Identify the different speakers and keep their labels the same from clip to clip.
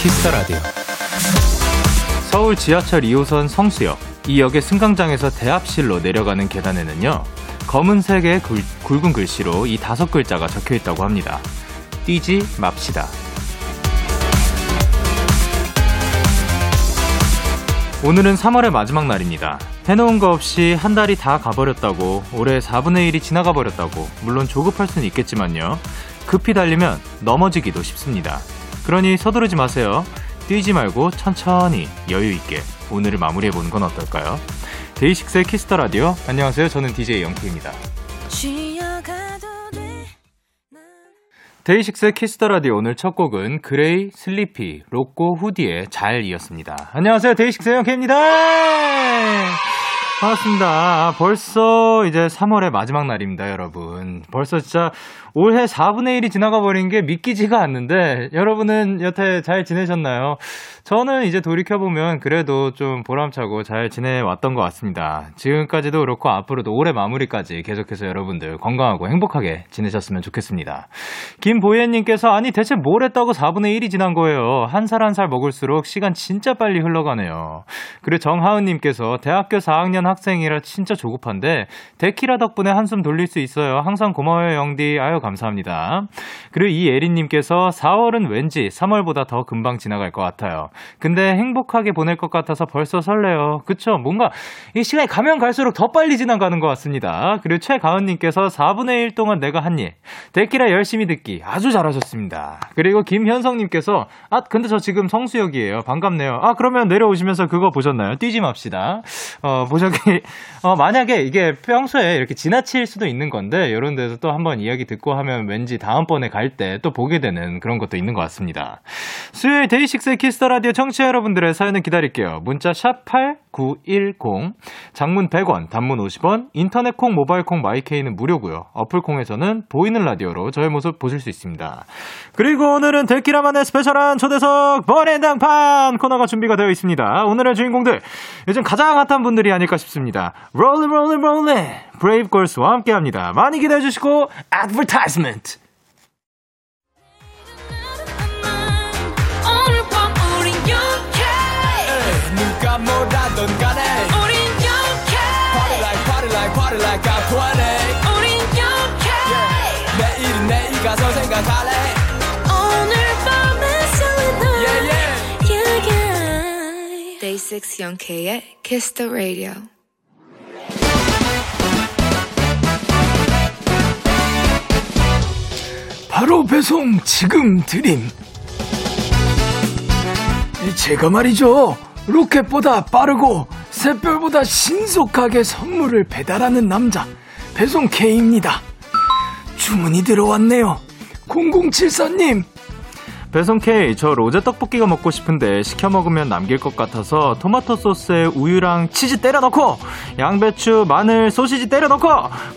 Speaker 1: DAY6의 Kiss the Radio. 서울 지하철 2호선 성수역. 이 역의 승강장에서 대합실로 내려가는 계단에는요. 검은색의 굴, 굵은 글씨로 이 다섯 글자가 적혀 있다고 합니다. 뛰지 맙시다. 오늘은 3월의 마지막 날입니다. 해놓은 거 없이 한 달이 다 가버렸다고, 올해 4분의 1이 지나가 버렸다고, 물론 조급할 수는 있겠지만요. 급히 달리면 넘어지기도 쉽습니다. 그러니 서두르지 마세요. 뛰지 말고 천천히 여유 있게 오늘을 마무리해 보는 건 어떨까요? DAY6의 Kiss the Radio. 안녕하세요. 저는 DJ Young K입니다. DAY6의 Kiss the Radio 오늘 첫 곡은 그레이, 슬리피, 로꼬, 후디의 잘 이었습니다. 안녕하세요. DAY6의 Young K입니다. 반갑습니다. 벌써 이제 3월의 마지막 날입니다, 여러분. 벌써 진짜 올해 4분의 1이 지나가 버린 게 믿기지가 않는데 여러분은 여태 잘 지내셨나요? 저는 이제 돌이켜보면 그래도 좀 보람차고 잘 지내왔던 것 같습니다. 지금까지도 그렇고 앞으로도 올해 마무리까지 계속해서 여러분들 건강하고 행복하게 지내셨으면 좋겠습니다. 김보혜님께서 아니 대체 뭘 했다고 4분의 1이 지난 거예요. 한 살 한살 먹을수록 시간 진짜 빨리 흘러가네요. 그리고 정하은님께서 대학교 4학년 학생이라 진짜 조급한데 데키라 덕분에 한숨 돌릴 수 있어요. 항상 고마워요 영디. 아유 감사합니다. 그리고 이예린님께서 4월은 왠지 3월보다 더 금방 지나갈 것 같아요. 근데 행복하게 보낼 것 같아서 벌써 설레요. 그쵸? 뭔가 이 시간이 가면 갈수록 더 빨리 지나가는 것 같습니다. 그리고 최가은님께서 4분의 1 동안 내가 한 일. 데키라 열심히 듣기. 아주 잘하셨습니다. 그리고 김현성님께서 아, 근데 저 지금 성수역이에요. 반갑네요. 아, 그러면 내려오시면서 그거 보셨나요? 뛰지 맙시다. 어, 보셨기, 어, 만약에 이게 평소에 이렇게 지나칠 수도 있는 건데, 이런 데서 또 한번 이야기 듣고 하면 왠지 다음번에 갈 때 또 보게 되는 그런 것도 있는 것 같습니다. 수요일 DAY6의 Kiss the Radio 청취자 여러분들의 사연을 기다릴게요. 문자 샵 8910, 장문 100원, 단문 50원, 인터넷 콩, 모바일 콩, My K는 무료고요. 어플 콩에서는 보이는 라디오로 저의 모습 보실 수 있습니다. 그리고 오늘은 데키라만의 스페셜한 초대석 번외당판 코너가 준비가 되어 있습니다. 오늘의 주인공들 요즘 가장 핫한 분들이 아닐까 싶습니다. 롤리 롤리 롤리 브레이브 걸스와 함께합니다. 많이 기대해 주시고 advertisement
Speaker 2: 누가 뭐라던 간에 우린 young해 Party like party like party like I'm 20 우린 young해 내일은 내일 가서 생각할래 오늘 밤에 설레는 yeah, yeah. yeah, yeah.
Speaker 3: Day 6 영케의 Kiss the Radio
Speaker 4: 바로 배송 지금 드림. 제가 말이죠. 로켓보다 빠르고 샛별보다 신속하게 선물을 배달하는 남자 배송 K입니다. 주문이 들어왔네요. 0074님
Speaker 1: 배송 K, 저 로제 떡볶이가 먹고 싶은데 시켜 먹으면 남길 것 같아서 토마토 소스에 우유랑 치즈 때려 넣고 양배추, 마늘, 소시지 때려 넣고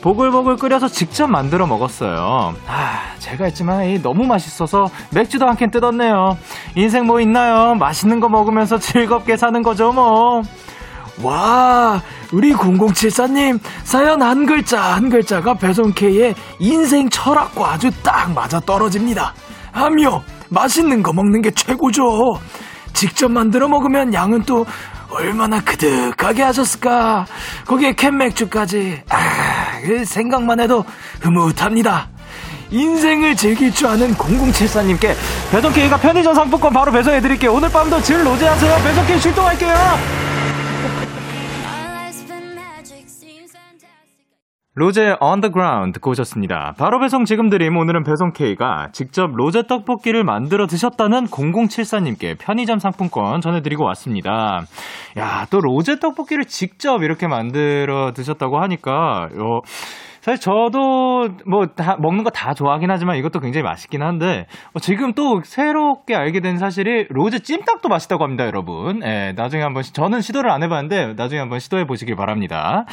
Speaker 1: 보글보글 끓여서 직접 만들어 먹었어요. 아, 제가 했지만 이 너무 맛있어서 맥주도 한 캔 뜯었네요. 인생 뭐 있나요? 맛있는 거 먹으면서 즐겁게 사는 거죠, 뭐.
Speaker 4: 와, 우리 0074님 사연 한 글자 한 글자가 배송 K의 인생 철학과 아주 딱 맞아 떨어집니다. 하며 맛있는 거 먹는 게 최고죠. 직접 만들어 먹으면 양은 또 얼마나 그득하게 하셨을까. 거기에 캔맥주까지. 아, 그 생각만 해도 흐뭇합니다. 인생을 즐길 줄 아는 0074님께
Speaker 1: 배송 K가 편의점 상품권 바로 배송해 드릴게요. 오늘 밤도 질 로제하세요. 배송 K 출동할게요. 로제 언더그라운드 듣고 오셨습니다. 바로 배송 지금 드림 오늘은 배송 K가 직접 로제 떡볶이를 만들어 드셨다는 0074님께 편의점 상품권 전해드리고 왔습니다. 야, 또 로제 떡볶이를 직접 이렇게 만들어 드셨다고 하니까 요 사실 저도 뭐 다 먹는 거 다 좋아하긴 하지만 이것도 굉장히 맛있긴 한데 어, 지금 또 새롭게 알게 된 사실이 로제 찜닭도 맛있다고 합니다, 여러분. 예, 나중에 한번 저는 시도를 안 해봤는데 나중에 한번 시도해 보시길 바랍니다.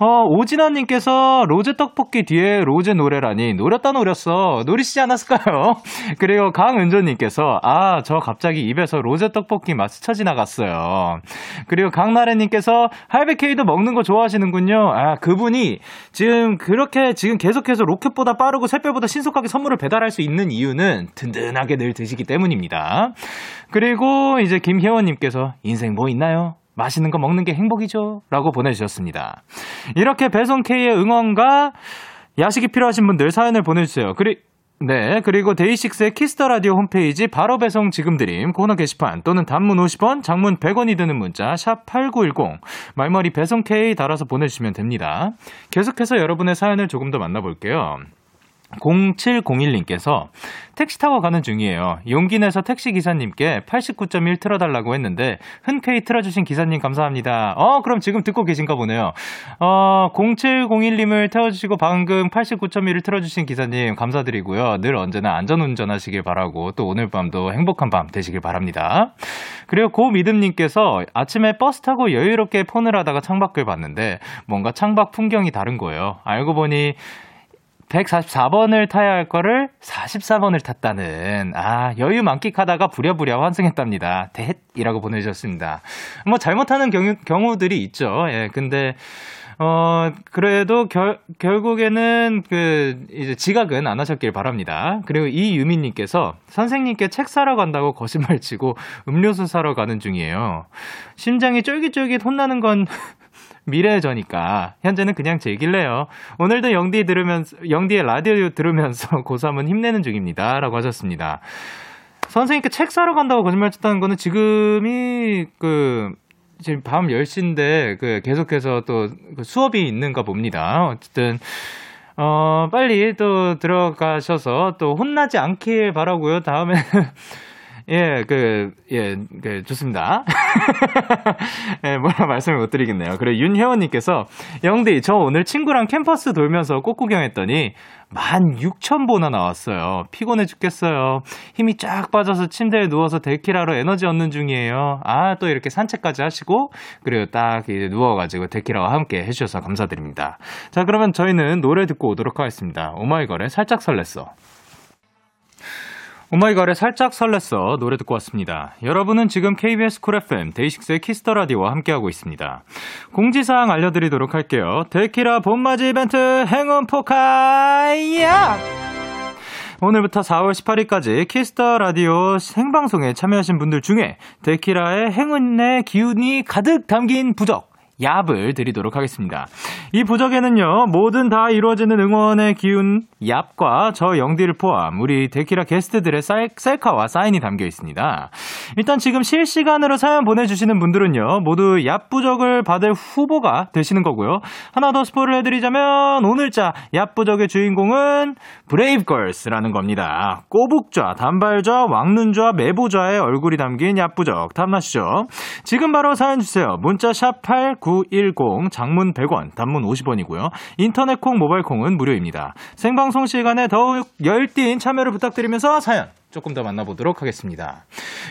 Speaker 1: 어, 오진아님께서 로제 떡볶이 뒤에 로제 노래라니, 노렸다 노렸어. 노리시지 않았을까요? 그리고 강은조님께서, 아, 저 갑자기 입에서 로제 떡볶이 맛 스쳐 지나갔어요. 그리고 강나래님께서, 할베케이도 먹는 거 좋아하시는군요. 아, 그분이 지금 그렇게 지금 계속해서 로켓보다 빠르고 샛별보다 신속하게 선물을 배달할 수 있는 이유는 든든하게 늘 드시기 때문입니다. 그리고 이제 김혜원님께서, 인생 뭐 있나요? 맛있는 거 먹는 게 행복이죠. 라고 보내주셨습니다. 이렇게 배송 K의 응원과 야식이 필요하신 분들 사연을 보내주세요. 그리, 네, 그리고 DAY6의 Kiss the Radio 홈페이지 바로 배송 지금 드림 코너 게시판 또는 단문 50원, 장문 100원이 드는 문자 샵 8910 말머리 배송 K 달아서 보내 주시면 됩니다. 계속해서 여러분의 사연을 조금 더 만나 볼게요. 0701님께서 택시 타고 가는 중이에요. 용기 내서 택시 기사님께 89.1 틀어달라고 했는데 흔쾌히 틀어주신 기사님 감사합니다. 어, 그럼 지금 듣고 계신가 보네요. 어, 0701님을 태워주시고 방금 89.1을 틀어주신 기사님 감사드리고요. 늘 언제나 안전운전 하시길 바라고 또 오늘 밤도 행복한 밤 되시길 바랍니다. 그리고 고미듬님께서 아침에 버스 타고 여유롭게 폰을 하다가 창밖을 봤는데 뭔가 창밖 풍경이 다른 거예요. 알고 보니 144번을 타야 할 거를 44번을 탔다는, 아, 여유 만끽하다가 부랴부랴 환승했답니다. 대헷이라고 보내주셨습니다. 뭐, 잘못하는 경우, 경우들이 있죠. 예, 근데, 어, 그래도 결, 결국에는 그, 이제 지각은 안 하셨길 바랍니다. 그리고 이유민님께서 선생님께 책 사러 간다고 거짓말 치고 음료수 사러 가는 중이에요. 심장이 쫄깃쫄깃 혼나는 건 미래의 저니까 현재는 그냥 즐길래요. 오늘도 영디 들으면서 영디의 라디오 들으면서 고3은 힘내는 중입니다라고 하셨습니다. 선생님께 책 사러 간다고 거짓말 쳤다는 거는 지금이 그 지금 밤 10시인데 그 계속해서 또그 수업이 있는가 봅니다. 어쨌든 어 빨리 또 들어가셔서 또 혼나지 않길 바라고요. 다음에는 예, 그, 예, 그, 좋습니다. 예, 뭐라 말씀을 못 드리겠네요. 그리고 윤혜원님께서, 영디, 저 오늘 친구랑 캠퍼스 돌면서 꽃 구경 했더니, 16,000보나 나왔어요. 피곤해 죽겠어요. 힘이 쫙 빠져서 침대에 누워서 데키라로 에너지 얻는 중이에요. 아, 또 이렇게 산책까지 하시고, 그리고 딱 이제 누워가지고 데키라와 함께 해주셔서 감사드립니다. 자, 그러면 저희는 노래 듣고 오도록 하겠습니다. 오마이걸의 살짝 설렜어. 오마이걸의 살짝 설렜어 노래 듣고 왔습니다. 여러분은 지금 KBS Cool FM DAY6의 Kiss the Radio와 함께하고 있습니다. 공지사항 알려드리도록 할게요. 데키라 봄맞이 이벤트 행운 포카야! 오늘부터 4월 18일까지 Kiss the Radio 생방송에 참여하신 분들 중에 데키라의 행운의 기운이 가득 담긴 부적 얍을 드리도록 하겠습니다. 이 부적에는요, 뭐든 다 이루어지는 응원의 기운 얍과 저 영디를 포함 우리 데키라 게스트들의 쌀, 셀카와 사인이 담겨 있습니다. 일단 지금 실시간으로 사연 보내주시는 분들은요, 모두 얍 부적을 받을 후보가 되시는 거고요. 하나 더 스포를 해드리자면 오늘자 얍 부적의 주인공은 브레이브걸스라는 겁니다. 꼬북좌, 단발좌, 왕눈좌, 매보좌의 얼굴이 담긴 얍 부적 탐나시죠? 지금 바로 사연 주세요. 문자 샵 8910, 장문 100원, 단문 50원이고요. 인터넷 콩, 모바일 콩은 무료입니다. 생방송 시간에 더욱 열띤 참여를 부탁드리면서 사연 조금 더 만나보도록 하겠습니다.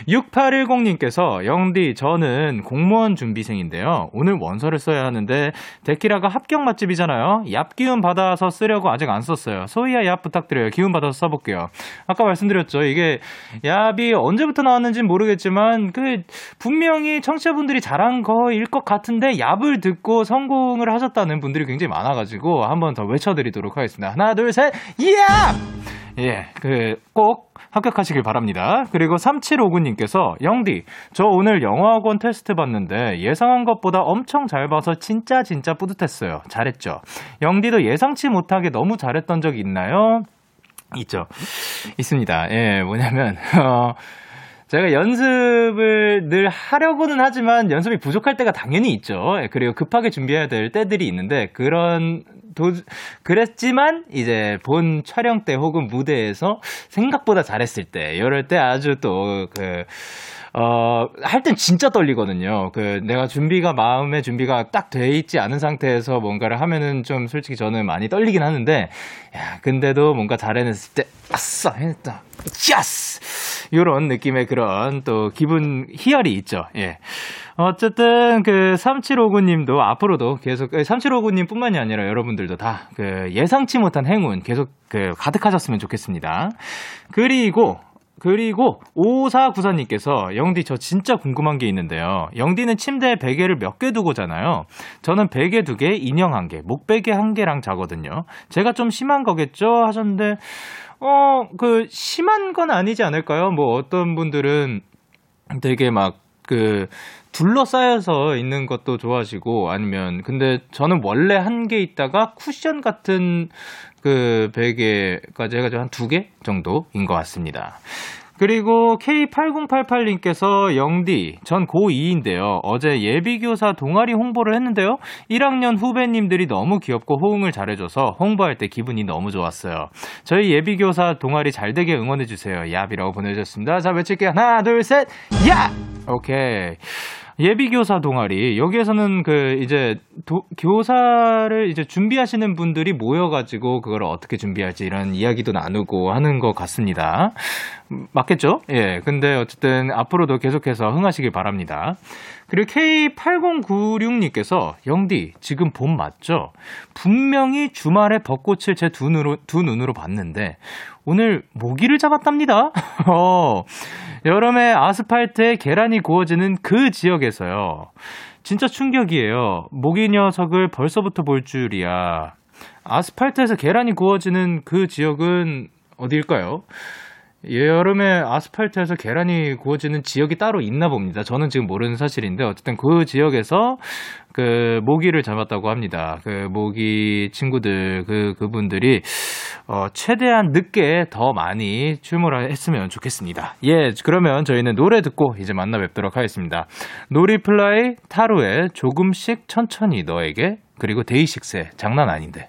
Speaker 1: 6810님께서 영디 저는 공무원 준비생인데요. 오늘 원서를 써야 하는데 데키라가 합격 맛집이잖아요. 얍 기운 받아서 쓰려고 아직 안 썼어요. 소희야 얍 부탁드려요. 기운 받아서 써볼게요. 아까 말씀드렸죠. 이게 얍이 언제부터 나왔는지 모르겠지만 그 분명히 청취자분들이 잘한 거일 것 같은데 얍을 듣고 성공을 하셨다는 분들이 굉장히 많아가지고 한번 더 외쳐드리도록 하겠습니다. 하나 둘 셋 얍! 예, 그, 꼭 합격하시길 바랍니다. 그리고 3759님께서, 영디, 저 오늘 영어학원 테스트 봤는데 예상한 것보다 엄청 잘 봐서 진짜 진짜 뿌듯했어요. 잘했죠. 영디도 예상치 못하게 너무 잘했던 적 있나요? 있죠. 있습니다. 예, 뭐냐면, 어, 제가 연습을 늘 하려고는 하지만 연습이 부족할 때가 당연히 있죠. 예, 그리고 급하게 준비해야 될 때들이 있는데 그런 도, 그랬지만 이제 본 촬영 때 혹은 무대에서 생각보다 잘했을 때 이럴 때 아주 또그 어, 할 땐 진짜 떨리거든요. 그, 내가 준비가, 마음의 준비가 딱 돼 있지 않은 상태에서 뭔가를 하면은 좀 솔직히 저는 많이 떨리긴 하는데, 야, 근데도 뭔가 잘해냈을 때, 아싸! 해냈다. 야스! 요런 느낌의 그런 또 기분 희열이 있죠. 예. 어쨌든 그 3759님도 앞으로도 계속 3759님 뿐만이 아니라 여러분들도 다 그 예상치 못한 행운 계속 그 가득하셨으면 좋겠습니다. 그리고 그리고 5494님께서 영디 저 진짜 궁금한 게 있는데요. 영디는 침대에 베개를 몇 개 두고 자나요? 저는 베개 두 개, 인형 한 개, 목베개 한 개랑 자거든요. 제가 좀 심한 거겠죠? 하셨는데 어, 그 심한 건 아니지 않을까요? 뭐 어떤 분들은 되게 막 그 둘러싸여서 있는 것도 좋아하시고 아니면 근데 저는 원래 한 개 있다가 쿠션 같은 그 베개까지 해가지고 한 두 개 정도인 것 같습니다. 그리고 K8088님께서 영디, 전 고2인데요. 어제 예비교사 동아리 홍보를 했는데요. 1학년 후배님들이 너무 귀엽고 호응을 잘해줘서 홍보할 때 기분이 너무 좋았어요. 저희 예비교사 동아리 잘 되게 응원해주세요. 얍이라고 보내주셨습니다. 자, 외칠게요. 하나, 둘, 셋, 야! 오케이. 예비교사 동아리 여기에서는 그 이제 도, 교사를 이제 준비하시는 분들이 모여가지고 그걸 어떻게 준비할지 이런 이야기도 나누고 하는 것 같습니다. 음, 맞겠죠? 예. 근데 어쨌든 앞으로도 계속해서 흥하시길 바랍니다. 그리고 K8096님께서 영디 지금 봄 맞죠? 분명히 주말에 벚꽃을 제 두 눈으로 두 눈으로 봤는데 오늘 모기를 잡았답니다. 어, 여름에 아스팔트에 계란이 구워지는 그 지역에서요. 진짜 충격이에요. 모기 녀석을 벌써부터 볼 줄이야. 아스팔트에서 계란이 구워지는 그 지역은 어디일까요? 여름에 아스팔트에서 계란이 구워지는 지역이 따로 있나 봅니다. 저는 지금 모르는 사실인데 어쨌든 그 지역에서 그 모기를 잡았다고 합니다. 그 모기 친구들 그 그분들이 어 최대한 늦게 더 많이 출몰을 했으면 좋겠습니다. 예, 그러면 저희는 노래 듣고 이제 만나 뵙도록 하겠습니다. 놀이플라이 타로의 조금씩 천천히 너에게 그리고 데이식스의 장난 아닌데.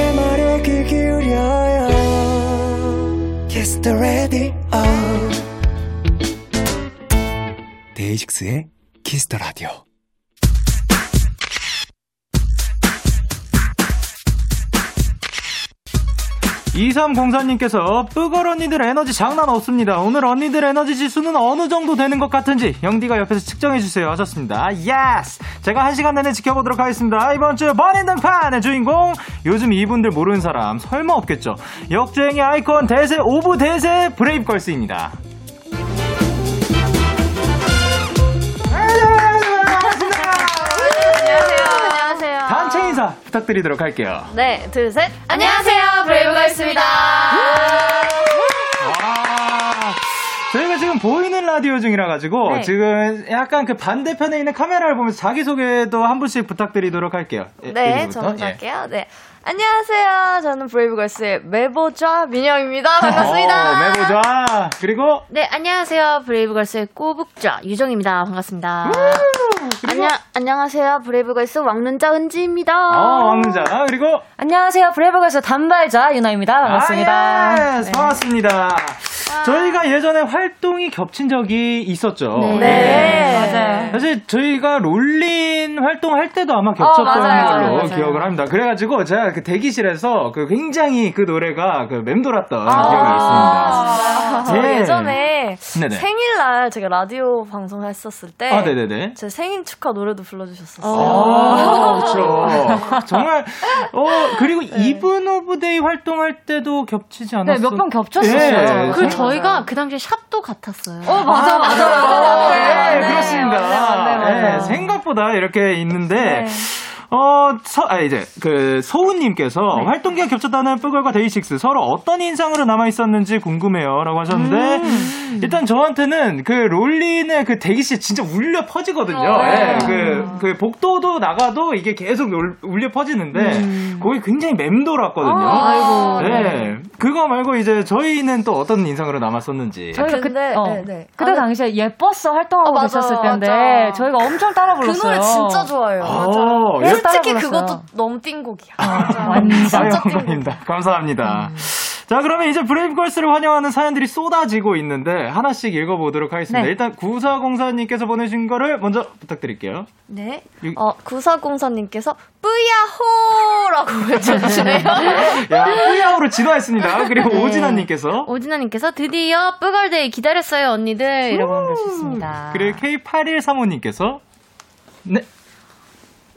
Speaker 5: the Radio
Speaker 6: 데이식스의 키스터 라디오.
Speaker 1: 2304님께서 쁘걸 언니들 에너지 장난 없습니다. 오늘 언니들 에너지 지수는 어느 정도 되는 것 같은지 영디가 옆에서 측정해주세요 하셨습니다. Yes! 제가 한 시간 내내 지켜보도록 하겠습니다. 이번 주 버린 등판의 주인공 요즘 이분들 모르는 사람 설마 없겠죠. 역주행의 아이콘 대세 of 대세 브레이브걸스입니다.
Speaker 7: 안녕하세요. 안녕하세요.
Speaker 1: 단체 인사 부탁드리도록 할게요.
Speaker 7: 네, 둘, 셋. 안녕하세요. 브레이브걸스입니다.
Speaker 1: 아, 저희가 지금 보이는 라디오 중이라 가지고
Speaker 7: 네.
Speaker 1: 지금 약간 그 반대편에 있는 카메라를 보면서 자기 소개도 한 분씩 부탁드리도록 할게요. 예,
Speaker 7: 네. 저는
Speaker 1: 예.
Speaker 7: 할게요. 네. 안녕하세요. 저는 브레이브걸스의 메보좌 민영입니다. 반갑습니다.
Speaker 1: 어, 메보좌. 그리고
Speaker 7: 네, 안녕하세요. 브레이브걸스의 꼬북좌 유정입니다. 반갑습니다. 안녕, 안녕하세요. 브레이브걸스 왕눈좌 은지입니다.
Speaker 1: 어, 왕좌. 그리고
Speaker 7: 안녕하세요. 브레이브걸스 단발좌 유나입니다. 반갑습니다.
Speaker 1: 아, yes, 반갑습니다.
Speaker 7: 아.
Speaker 1: 저희가 예전에 활동이 겹친 적이 있었죠.
Speaker 7: 네.
Speaker 1: 네.
Speaker 7: 네, 맞아요.
Speaker 1: 사실 저희가 롤린 활동할 때도 아마 겹쳤던
Speaker 7: 어, 맞아요,
Speaker 1: 걸로
Speaker 7: 맞아요.
Speaker 1: 기억을 합니다. 그래가지고 제가 그 대기실에서 그 굉장히 그 노래가 그 맴돌았던 기억이 있습니다.
Speaker 7: 저
Speaker 1: 예.
Speaker 7: 예전에
Speaker 1: 네네.
Speaker 7: 생일날 제가 라디오 방송 했었을 때
Speaker 1: 아, 네네네.
Speaker 7: 제 생일 축하 노래도 불러주셨었어요.
Speaker 1: 아, 그렇죠. 정말, 어, 그리고 이븐 오브 데이 활동할 때도 겹치지 않았어요?
Speaker 8: 네, 몇 번 겹쳤었어요.
Speaker 1: 예,
Speaker 8: 그
Speaker 1: 정-
Speaker 8: 저희가 그 당시에 샵도 같았어요.
Speaker 7: 어, 맞아, 맞아, 맞아.
Speaker 1: 네,
Speaker 7: 네,
Speaker 1: 그렇습니다.
Speaker 7: 맞아요.
Speaker 1: 네, 생각보다 이렇게 있는데,
Speaker 7: 네.
Speaker 1: 어, 서, 아, 이제, 그, 소우님께서 활동기가 겹쳤다는 쁘걸과 데이식스 서로 어떤 인상으로 남아있었는지 궁금해요. 라고 하셨는데, 일단 저한테는 그 롤린의 그 대기씨 진짜 울려 퍼지거든요. 예, 그, 그 복도도 나가도 이게 계속 울, 울려 퍼지는데, 거기 굉장히 맴돌았거든요.
Speaker 8: 아이고.
Speaker 1: 네. 그거 말고 이제 저희는 또 어떤 인상으로 남았었는지.
Speaker 8: 저희가 그,
Speaker 7: 근데,
Speaker 8: 어,
Speaker 7: 네, 네.
Speaker 8: 그때
Speaker 7: 아,
Speaker 8: 당시에 예뻤어 활동하고
Speaker 7: 아, 맞아,
Speaker 8: 계셨을 때인데
Speaker 7: 맞아.
Speaker 8: 저희가 엄청 따라
Speaker 7: 그
Speaker 8: 불렀어요.
Speaker 7: 노래 진짜 좋아요.
Speaker 1: 어,
Speaker 8: 예?
Speaker 7: 솔직히
Speaker 8: 따라 불렀어요.
Speaker 7: 그것도 너무 띵곡이야.
Speaker 8: 완전.
Speaker 1: 아유, 영광입니다. 감사합니다. 자, 그러면 이제 브레이브걸스를 환영하는 사연들이 쏟아지고 있는데 하나씩 읽어보도록 하겠습니다.
Speaker 8: 네.
Speaker 1: 일단 9404님께서 보내신 거를 먼저 부탁드릴게요.
Speaker 7: 네.
Speaker 1: 유-
Speaker 7: 어, 9404님께서 뿌야호라고 외쳐주시네요.
Speaker 1: 야, 뿌야오로 진화했습니다. 그리고
Speaker 8: 네.
Speaker 1: 오진아님께서
Speaker 8: 오진아님께서 드디어 뿌걸데이 기다렸어요 언니들 이라고 남겨주셨습니다.
Speaker 1: 그리고 K8135님께서 네.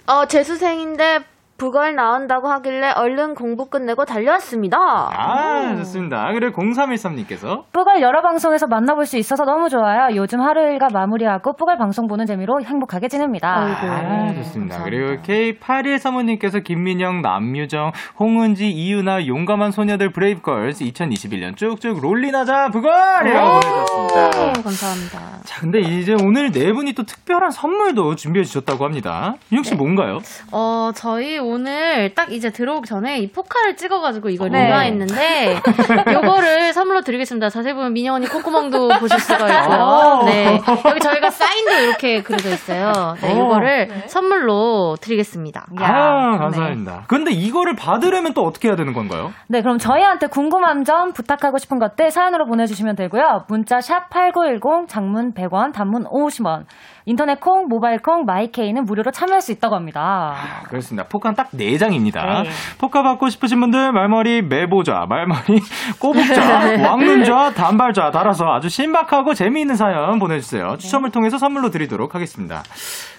Speaker 7: 어, 재수생인데 쁘걸 나온다고 하길래 얼른 공부 끝내고 달려왔습니다.
Speaker 1: 아, 좋습니다. 그리고 0313님께서
Speaker 8: 쁘걸 여러 방송에서 만나볼 수 있어서 너무 좋아요. 요즘 하루 일과 마무리하고 쁘걸 방송 보는 재미로 행복하게 지냅니다.
Speaker 1: 아, 좋습니다.
Speaker 8: 감사합니다.
Speaker 1: 그리고 K8135님께서 김민영, 남유정, 홍은지, 이유나, 용감한 소녀들 브레이브걸스 2021년 쭉쭉 롤린하자 쁘걸 이라고 보내주셨습니다.
Speaker 8: 오, 감사합니다.
Speaker 1: 자, 근데 이제 오늘 네 분이 또 특별한 선물도 준비해 주셨다고 합니다. 윤영 씨 뭔가요?
Speaker 8: 어, 저희 오늘 딱 이제 들어오기 전에 이 포카를 찍어가지고 이걸
Speaker 1: 네.
Speaker 8: 리마했는데, 요거를 선물로 드리겠습니다. 자세히 보면 민영 언니 콧구멍도 보실 수가 있고요.
Speaker 1: 오.
Speaker 8: 네. 여기 저희가 사인도 이렇게 그려져 있어요. 네,
Speaker 1: 오.
Speaker 8: 요거를 선물로 드리겠습니다.
Speaker 1: 아, 감사합니다. 근데 이거를 받으려면 또 어떻게 해야 되는 건가요?
Speaker 8: 네, 그럼 저희한테 궁금한 점, 부탁하고 싶은 것들 사연으로 보내주시면 되고요. 문자 샵 8910, 장문 100원, 단문 50원. 인터넷 콩, 모바일 콩, 마이케이는 무료로 참여할 수 있다고 합니다.
Speaker 1: 아, 그렇습니다. 포카는 딱 4장입니다.
Speaker 8: 네.
Speaker 1: 포카 받고 싶으신 분들 말머리 매보자, 말머리 꼬북자, 왕눈자, 단발자 달아서 아주 신박하고 재미있는 사연 보내주세요. 추첨을 통해서 선물로 드리도록 하겠습니다.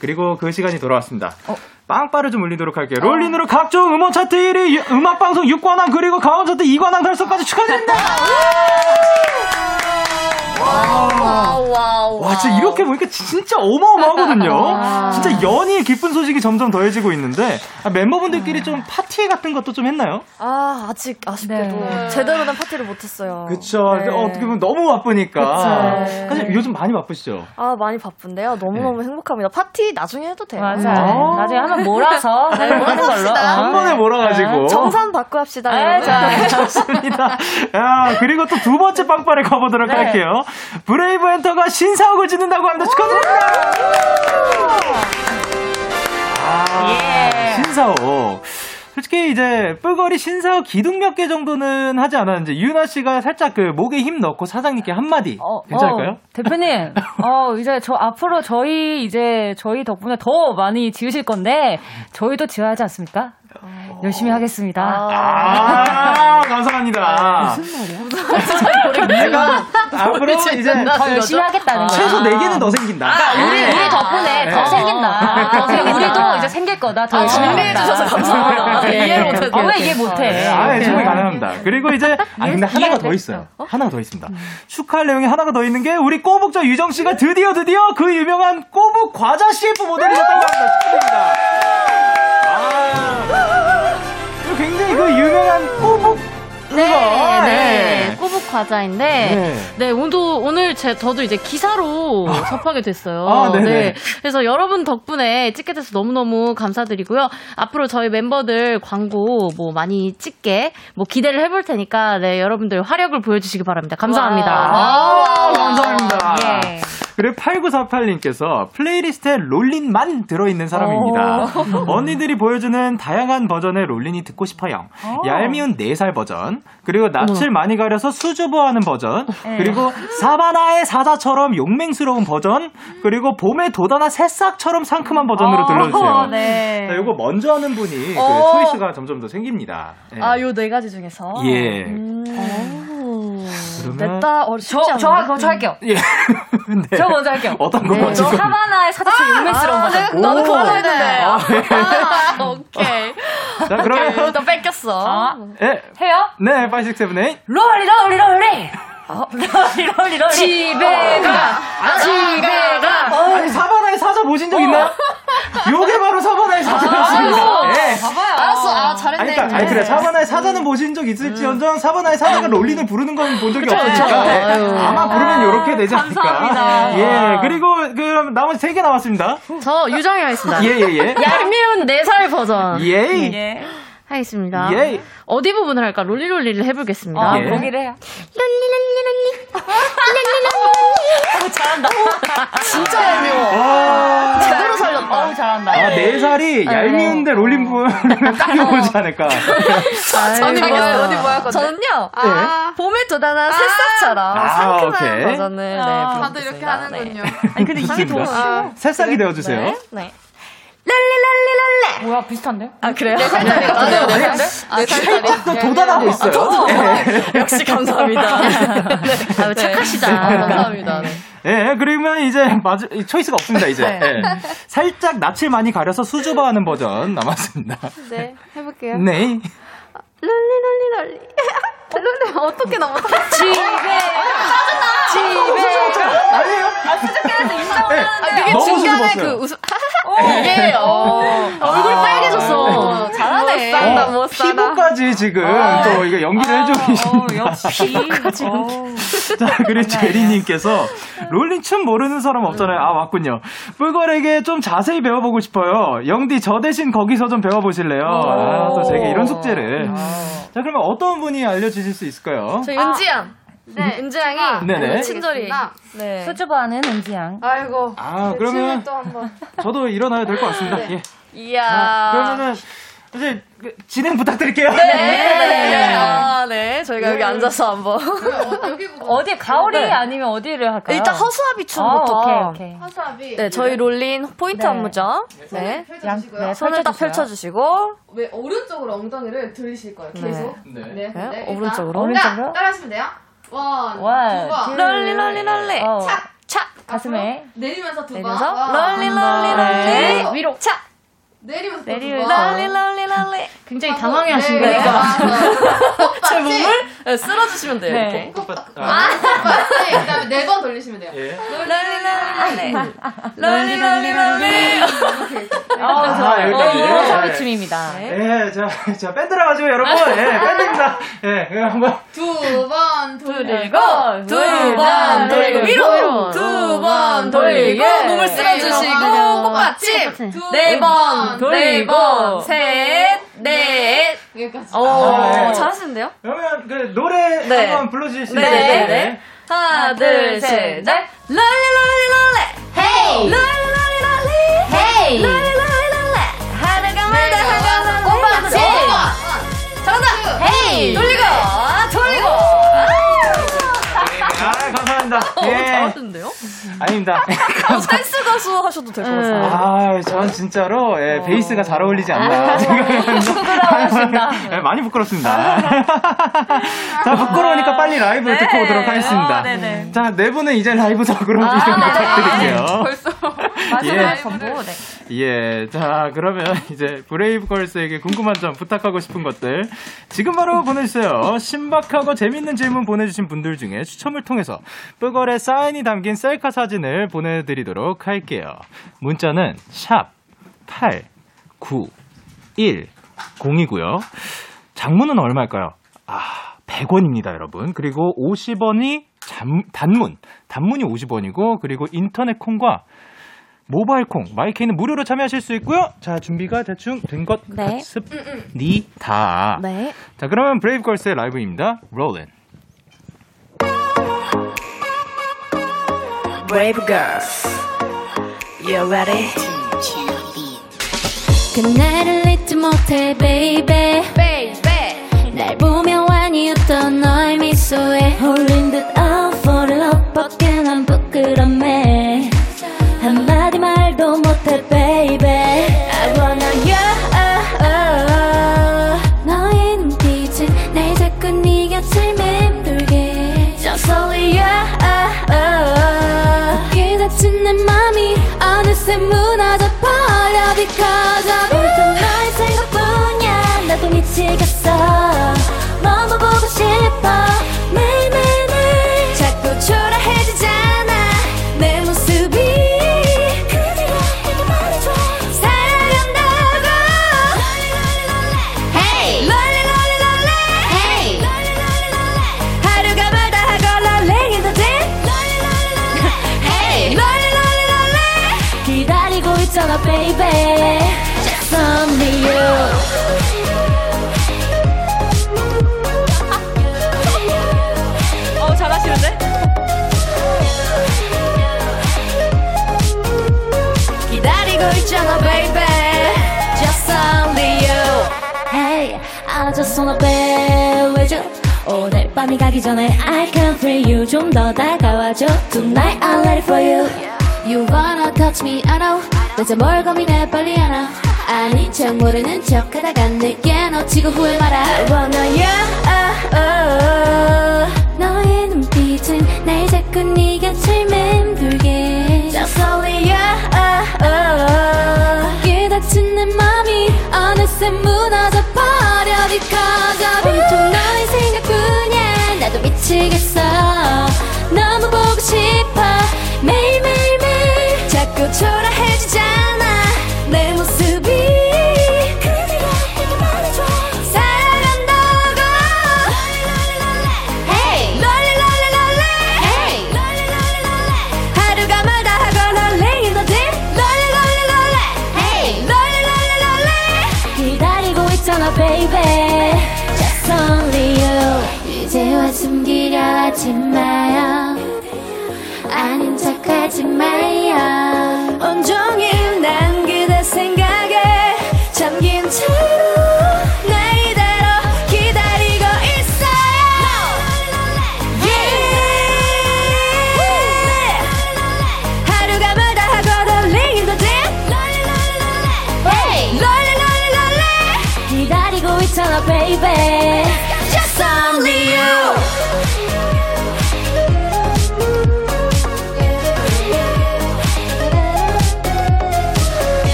Speaker 1: 그리고 그 시간이 돌아왔습니다. 빵빠를 좀 올리도록 할게요. 롤린으로 각종 음원 차트 1위, 음악방송 6관왕, 그리고 가온 차트 2관왕 달성까지 축하드립니다!
Speaker 7: Wow, wow. 와,
Speaker 1: 진짜 이렇게 보니까 진짜 어마어마하거든요. 진짜 연일 기쁜 소식이 점점 더해지고 있는데 아, 멤버분들끼리 좀 파티 같은 것도 좀 했나요?
Speaker 7: 아, 아직 아쉽게도
Speaker 8: 네.
Speaker 7: 제대로 된 파티를 못했어요.
Speaker 1: 그쵸.
Speaker 7: 네.
Speaker 1: 어떻게 보면 너무 바쁘니까.
Speaker 7: 그쵸.
Speaker 1: 사실 요즘 많이 바쁘시죠?
Speaker 7: 아, 많이 바쁜데요. 너무 너무 행복합니다. 파티 나중에 해도 돼요.
Speaker 8: 맞아요.
Speaker 1: 어.
Speaker 8: 나중에 한번 몰아서 네, 하는 걸로.
Speaker 1: 한 번에 몰아가지고.
Speaker 7: 정산 받고 합시다.
Speaker 8: 아,
Speaker 1: 네, 좋습니다. 야, 그리고 또 두 번째 빵빠레를 가보도록
Speaker 8: 네.
Speaker 1: 할게요. 브레이브 엔터가 신사옥을 짓는다고 합니다. 축하드립니다! 아,
Speaker 8: 예.
Speaker 1: 신사옥. 솔직히 이제 쁘걸이 신사옥 기둥 몇 개 정도는 하지 않았는지 유나 씨가 살짝 그 목에 힘 넣고 사장님께 한마디
Speaker 8: 어,
Speaker 1: 괜찮을까요?
Speaker 8: 어, 대표님, 어, 이제 저 앞으로 저희 이제 저희 덕분에 더 많이 지으실 건데 저희도 지어야 하지 않습니까? 열심히 하겠습니다.
Speaker 1: 아, 감사합니다. 무슨 말이야? 제가 앞으로 이제
Speaker 8: 더 열심히 하겠다는 거예요.
Speaker 1: 최소 4개는 더 생긴다.
Speaker 8: 우리, 우리 덕분에 더
Speaker 1: 네.
Speaker 8: 생긴다. 더 생긴다. 우리도 이제 생길 거다. 더 열심히
Speaker 7: 준비해주셔서 감사합니다.
Speaker 8: 네.
Speaker 7: 이해를.
Speaker 8: 아, 왜 이해 못해?
Speaker 1: 아, 네, 충분히 가능합니다. 그리고 이제, 아, 근데 하나가 더
Speaker 8: 돼?
Speaker 1: 있어요. 하나가 더 있습니다. 축하할 내용이 하나가 더 있는 게, 우리 꼬북자 유정 씨가 드디어 드디어 그 유명한 꼬북 과자 CF 모델이 됐다고 합니다. 축하드립니다. 아, 그 유명한 꼬북.
Speaker 8: 네,
Speaker 1: 그거.
Speaker 8: 네. 꼬북 과자인데,
Speaker 1: 네.
Speaker 8: 네, 오늘, 오늘 제, 저도 이제 기사로 접하게 됐어요.
Speaker 1: 아. 네.
Speaker 8: 그래서 여러분 덕분에 찍게 돼서 너무너무 감사드리고요. 앞으로 저희 멤버들 광고 뭐 많이 찍게 뭐 기대를 해볼 테니까, 네, 여러분들 화력을 보여주시기 바랍니다. 감사합니다.
Speaker 1: 아, 감사합니다.
Speaker 8: 예.
Speaker 1: 그리고 8948님께서 playlist에 롤린만 들어있는 사람입니다. 언니들이 보여주는 다양한 버전의 롤린이 듣고 싶어요. 얄미운 4살 버전, 그리고 낯을 많이 가려서 수줍어하는 버전, 그리고 사바나의 사자처럼 용맹스러운 버전, 그리고 봄의 돋아난 새싹처럼 상큼한 버전으로 들려주세요.
Speaker 7: 네.
Speaker 1: 자, 요거 먼저 하는 분이 그
Speaker 7: 어.
Speaker 1: choice가 점점 더 생깁니다. 예.
Speaker 7: 아, 요 네 가지 중에서.
Speaker 1: 예.
Speaker 7: 음.
Speaker 1: 그 러면
Speaker 7: 냈다. 어, 않은데?
Speaker 8: 저, 저, 저 할게요.
Speaker 1: 예. 네.
Speaker 8: 저 먼저 할게요.
Speaker 1: 어떤 거
Speaker 8: 네,
Speaker 1: 먼저?
Speaker 8: 저 하바나의 사자처럼 용맹스러운 버전.
Speaker 7: 내가, 나도
Speaker 1: 오.
Speaker 7: 그거 했는데.
Speaker 1: 아,
Speaker 7: 아, 오케이.
Speaker 1: 자, 그러면
Speaker 7: 일단 뺏겼어.
Speaker 8: 아,
Speaker 1: 예.
Speaker 8: 해요?
Speaker 1: 네, 5, 6, 7, 8.
Speaker 8: 롤리, 롤리, 롤리! 롤리, 롤리. 집에 가! 집에 가!
Speaker 1: 아니 사바나의 사자 보신 적 있나요? 요게 바로 사바나의 사자였습니다. 아니, 그러니까, 아니, 그래. 사바나의 사자는 보신 적 있을지언정 사바나의 사자가 롤린을 부르는 건 본 적이 없으니까 예, 아마 부르면 이렇게 되지 않을까.
Speaker 8: 감사합니다.
Speaker 1: 예, 그리고 그럼 나머지 세 개 남았습니다.
Speaker 7: 저 유정이 하겠습니다.
Speaker 1: 예, 예, 예.
Speaker 7: 얄미운 4살 버전
Speaker 1: 예.
Speaker 8: 예.
Speaker 7: 하겠습니다.
Speaker 1: 예.
Speaker 7: 어디 부분을 할까? 롤리롤리를 해보겠습니다.
Speaker 8: 아,
Speaker 1: 예.
Speaker 8: 보기를 해요.
Speaker 7: 진짜 얄미워.
Speaker 1: 와.
Speaker 7: 제대로 살렸다.
Speaker 8: 어우, 잘한다.
Speaker 1: 아, 네 살이 얄미운데 롤린 부르면 딱 이거지 않을까.
Speaker 7: 언니 뭐예요? 뭐할 건데? 저는요.
Speaker 1: 아.
Speaker 7: 봄에 돋아난 새싹처럼
Speaker 1: 아,
Speaker 7: 상큼한
Speaker 1: 오케이.
Speaker 7: 버전을 네,
Speaker 8: 아,
Speaker 7: 다들 이렇게 하는군요.
Speaker 8: 아니, 근데 이게 더.
Speaker 1: 새싹이 되어주세요.
Speaker 7: 네. 네. 랄리랄리랄레.
Speaker 8: 뭐야, 비슷한데요?
Speaker 7: 아 그래요? 네 살짜리. 네 살짜리. 네 살짜리.
Speaker 1: 또 도달하고 있어요.
Speaker 7: 역시 감사합니다. 네. 아, 착하시다. 감사합니다. 네.
Speaker 1: 예, 그러면 이제 맞 초이스가 없습니다, 이제. 예. 살짝 낯을 많이 가려서 수줍어하는 버전 남았습니다.
Speaker 7: 네, 해볼게요.
Speaker 1: 네.
Speaker 7: 랄리랄리랄리. 랄리 어떻게 넘어?
Speaker 8: 집에. 집에.
Speaker 1: 아니에요? 네.
Speaker 7: 아, 그게
Speaker 1: 너무
Speaker 7: 중간에
Speaker 1: 수줍었어요.
Speaker 7: 그 웃음. 이게 어, 얼굴 빨개졌어. 잘하네. 못 산다,
Speaker 1: 어,
Speaker 7: 못 살아.
Speaker 1: 피부까지 지금 또 이거 연기를 해주고 계시는
Speaker 8: 어, 역시.
Speaker 1: 자, 그리고 제리님께서 롤린 춤 모르는 사람 없잖아요. 아, 맞군요. 뿔걸에게 좀 자세히 배워보고 싶어요. 영디, 저 대신 거기서 좀 배워보실래요? 아, 또 제게 이런 숙제를. 자, 그러면 어떤 분이 알려주실 수 있을까요?
Speaker 7: 저 윤지양. 네, 윤지양이
Speaker 1: 네네.
Speaker 7: 친절히. 네.
Speaker 8: 수줍어하는 은지양.
Speaker 7: 아이고.
Speaker 1: 아, 그러면
Speaker 7: 또 한번.
Speaker 1: 저도 일어나야 될 것 같습니다. 예.
Speaker 7: 이야.
Speaker 1: 자, 그러면은 이제 그 진행 부탁드릴게요.
Speaker 7: 네, 네. 아, 네. 저희가 여기 앉아서 한번.
Speaker 8: 어디, 가오리
Speaker 7: 네.
Speaker 8: 아니면 어디를 할까요?
Speaker 7: 일단 허수아비
Speaker 8: 아,
Speaker 7: 춤부터.
Speaker 8: 오케이, 오케이.
Speaker 9: 허수아비.
Speaker 7: 네, 저희 롤린 포인트
Speaker 8: 네.
Speaker 7: 안무죠. 네.
Speaker 8: 양, 네,
Speaker 7: 손을 딱. 펼쳐주시고.
Speaker 9: 왜 오른쪽으로 엉덩이를 돌리실 거예요. 계속.
Speaker 1: 네.
Speaker 9: 네.
Speaker 7: 네,
Speaker 9: 네,
Speaker 7: 오른쪽으로.
Speaker 8: 오른쪽으로.
Speaker 9: 자, 따라 하시면 돼요. One,
Speaker 8: one,
Speaker 9: 두 번.
Speaker 8: 둘.
Speaker 7: 롤리, 롤리, 롤리.
Speaker 8: 어.
Speaker 9: 차.
Speaker 7: 차.
Speaker 8: 가슴에.
Speaker 9: 내리면서 두 번.
Speaker 7: 롤리, 롤리,
Speaker 8: 네.
Speaker 7: 롤리.
Speaker 8: 위로.
Speaker 7: 차.
Speaker 9: 내리면서 또
Speaker 8: 내리면서.
Speaker 9: 두 번.
Speaker 7: 롤리, 롤리, 롤리.
Speaker 8: 굉장히 당황해
Speaker 9: 네,
Speaker 8: 하시니까.
Speaker 7: 제 몸을 네, 쓸어주시면 돼요,
Speaker 8: 네.
Speaker 7: 이렇게.
Speaker 1: 아,
Speaker 9: 그 다음에 네 번 돌리시면 돼요.
Speaker 1: 예.
Speaker 7: 롤리, 롤리, 롤리. 롤리, 롤리, 롤리.
Speaker 8: 어,
Speaker 1: 아,
Speaker 8: 좋아요. 어,
Speaker 1: 여기까지.
Speaker 8: 이거
Speaker 1: 네.
Speaker 8: 사비춤입니다.
Speaker 1: 예, 자, 자, 밴드라 가지고 여러분, 예, 밴드입니다. 예, 그럼 한번.
Speaker 9: 두 번 돌리고.
Speaker 7: 두 번 돌리고 위로 두 번 돌리고 몸을 쓸어주시고 꽃받침 네 번 돌리고 셋 넷
Speaker 9: 여기까지.
Speaker 7: 오
Speaker 1: 아, 네.
Speaker 7: 잘하시는데요?
Speaker 1: 그러면 그 노래
Speaker 7: 네.
Speaker 1: 한번 불러주실 수
Speaker 7: 네,
Speaker 1: 있나요?
Speaker 7: 네, 네. 하나 둘 셋넷 롤리 롤리 롤리 헤이 롤리 롤리 롤리 헤이 롤리 롤리 롤리 하나가 말다 하나가 꽃받침 정답 헤이 돌리고 돌리고
Speaker 1: 아, 감사합니다. 예.
Speaker 7: 잘하시는데요?
Speaker 1: 아닙니다.
Speaker 7: 어, 댄스 가수 하셔도 될 것 같아요.
Speaker 1: 아, 전 진짜로 예, 베이스가 잘 어울리지 않나
Speaker 8: 부끄러우신다.
Speaker 1: 예, 많이 부끄럽습니다. 자, 부끄러우니까 빨리 라이브 듣고 오도록 하겠습니다.
Speaker 8: 어, 네네.
Speaker 1: 자, 네 분은 이제 라이브석으로
Speaker 8: 아,
Speaker 1: 이동
Speaker 8: 네네.
Speaker 1: 부탁드릴게요.
Speaker 9: 벌써.
Speaker 8: 마지막
Speaker 1: 예.
Speaker 8: 전부. 네.
Speaker 1: 예, 자, 그러면 이제 브레이브걸스에게 궁금한 점 부탁하고 싶은 것들 지금 바로 보내주세요. 신박하고 재밌는 질문 보내주신 분들 중에 추첨을 통해서 뿌걸의 사인이 담긴 셀카 사진을 보내드리도록 할게요. 문자는 샵 8, 9, 1, 0이고요. 장문은 얼마일까요? 아, 100원입니다, 여러분. 그리고 50원이 잠, 단문. 단문이 50원이고, 그리고 인터넷 콩과 모바일 콩, 마이케이는 무료로 참여하실 수 있고요. 자, 준비가 대충 된 것
Speaker 7: 네.
Speaker 1: 같습니다.
Speaker 7: 네.
Speaker 1: 자, 그러면 브레이브걸스의 라이브입니다. 롤린.
Speaker 7: Brave girls, you ready?
Speaker 10: 그날을 잊지 못해 baby
Speaker 9: 베이베.
Speaker 10: 날 보며 완이 웃던 너의 미소에 홀린 듯 밤이 가기 전에 I can feel you 좀 더 다가와줘 Tonight I'm ready for you You wanna touch me I know 대체 뭘 고민해 빨리 하나 아닌 척 모르는 척 하다가 내게 놓치고 후회 마라 I wanna you 너의 눈빛은 날 자꾸 네 곁을 맴돌게 Just only you 거기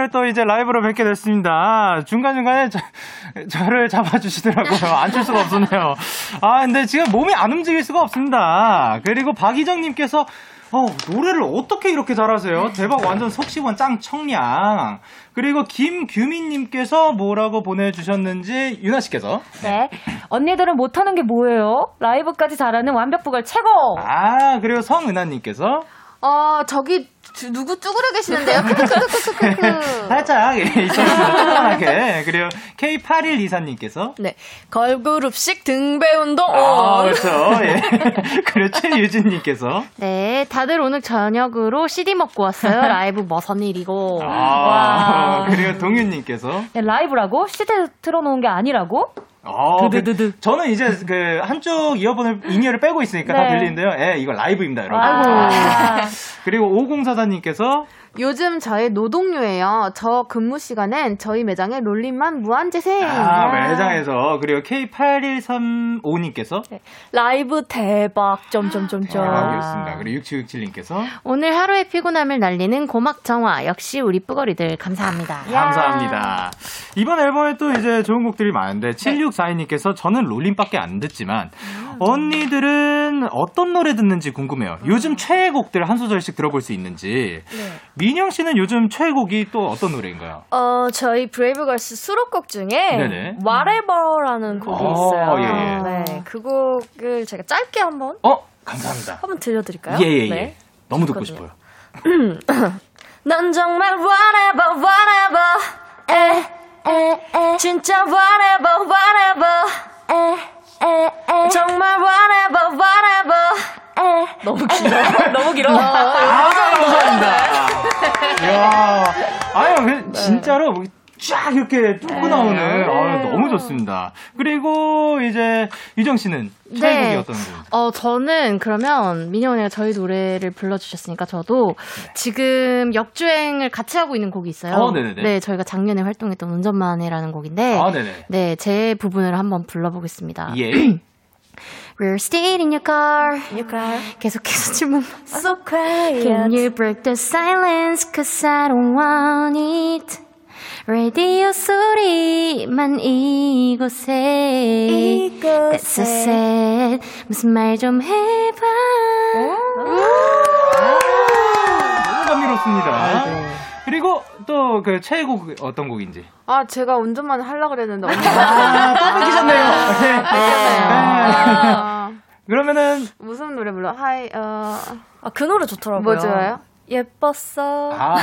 Speaker 10: 2월에
Speaker 1: 또 이제 라이브로 뵙게 됐습니다. 중간중간에 저, 저를 잡아주시더라고요. 앉을 수가 없었네요. 아, 근데 지금 몸이 안 움직일 수가 없습니다. 그리고 박희정님께서 어, 노래를 어떻게 이렇게 잘하세요? 대박 완전 속시원 짱 청량. 그리고 김규민님께서 뭐라고 보내주셨는지 유나 씨께서
Speaker 8: 네 언니들은 못하는 게 뭐예요? 라이브까지 잘하는 완벽 부갈 최고.
Speaker 1: 아 그리고 성은하님께서
Speaker 9: 어, 저기 주- 누구 쭈그려 계시는데요?
Speaker 1: 살짝 예. 조그맣게. 그리고 K8124님께서
Speaker 7: 네. 걸그룹식 등배 운동.
Speaker 1: 아, 그렇죠. 예. 그리고 최유진님께서
Speaker 7: 네, 다들 오늘 저녁으로 CD 먹고 왔어요. 라이브 머선 일이고.
Speaker 1: 아, 그리고 동윤님께서
Speaker 8: 네, 라이브라고? CD 틀어놓은 게 아니라고?
Speaker 1: 어,
Speaker 8: 드드드드.
Speaker 1: 그, 저는 이제 그 한쪽 이어폰을 in-ear를 빼고 있으니까 다
Speaker 8: 네.
Speaker 1: 들리는데요. 예, 이거 라이브입니다, 여러분.
Speaker 8: 아이고.
Speaker 1: 아. 그리고 5044님께서
Speaker 9: 요즘 저의 노동요예요. 저 근무 시간엔 저희 매장에 롤링만 무한재생.
Speaker 1: 아, 매장에서 그리고 K8135님께서
Speaker 7: 라이브 대박. 점점점점.
Speaker 1: 대박이었습니다. 그리고 6767님께서
Speaker 7: 오늘 하루의 피곤함을 날리는 고막 정화. 역시 우리 뿌거리들 감사합니다.
Speaker 1: 감사합니다. 이번 앨범에 또 이제 좋은 곡들이 많은데 7642님께서 저는 롤린밖에 안 듣지만 언니들은 어떤 노래 듣는지 궁금해요. 요즘 최애곡들 한 소절씩 들어볼 수 있는지. 민영 씨는 요즘 최애곡이 또 어떤 노래인가요?
Speaker 7: 어, 저희 브레이브걸스 수록곡 중에
Speaker 1: 네네.
Speaker 7: Whatever라는 곡이
Speaker 1: 어,
Speaker 7: 있어요.
Speaker 1: 예, 예.
Speaker 7: 네, 그 곡을 제가 짧게 한번
Speaker 1: 어, 감사합니다.
Speaker 7: 한번 들려드릴까요?
Speaker 1: 예, 예, 예.
Speaker 7: 네.
Speaker 1: 너무 듣고
Speaker 7: 있거든요.
Speaker 1: 싶어요.
Speaker 7: 넌 정말 whatever, whatever, 에, 에, 에. 진짜 whatever, whatever, 에. 정말 whatever, whatever, 에. 너무 길어. 너무 길어.
Speaker 1: 아, 감사합니다. 이야, 아유, 그 진짜로 쫙 이렇게 뚫고 나오는, 아유, 너무 좋습니다. 그리고 이제 유정 씨는 최애곡이
Speaker 7: 네.
Speaker 1: 어떤 곡인지?
Speaker 7: 어, 저는 그러면 민영 언니가 저희 노래를 불러주셨으니까 저도 지금 역주행을 같이 하고 있는 곡이 있어요.
Speaker 1: 어, 네네네.
Speaker 7: 네, 저희가 작년에 활동했던 운전만 해라는 곡인데.
Speaker 1: 아, 네네.
Speaker 7: 네, 제 부분을 한번 불러보겠습니다.
Speaker 1: 예.
Speaker 7: We're still in your car. your car. 계속해서 질문. So quiet. Can you break the silence? Cause I don't want it. 라디오 소리만 이곳에. 이곳에. That's so sad. 무슨 말 좀 해봐.
Speaker 1: 너무 감미롭습니다.
Speaker 7: 네.
Speaker 1: 그리고 또 그 최애곡 어떤 곡인지.
Speaker 9: 아, 제가 운전만 하려고 그랬는데
Speaker 1: 아,
Speaker 9: 언니가.
Speaker 1: 또 느끼셨네요.
Speaker 9: 아,
Speaker 1: 그러면은,
Speaker 9: 무슨 노래 불러? 하이, 어,
Speaker 7: 아, 그 노래 좋더라고요.
Speaker 9: 뭐 좋아요?
Speaker 7: 예뻤어.
Speaker 1: 아,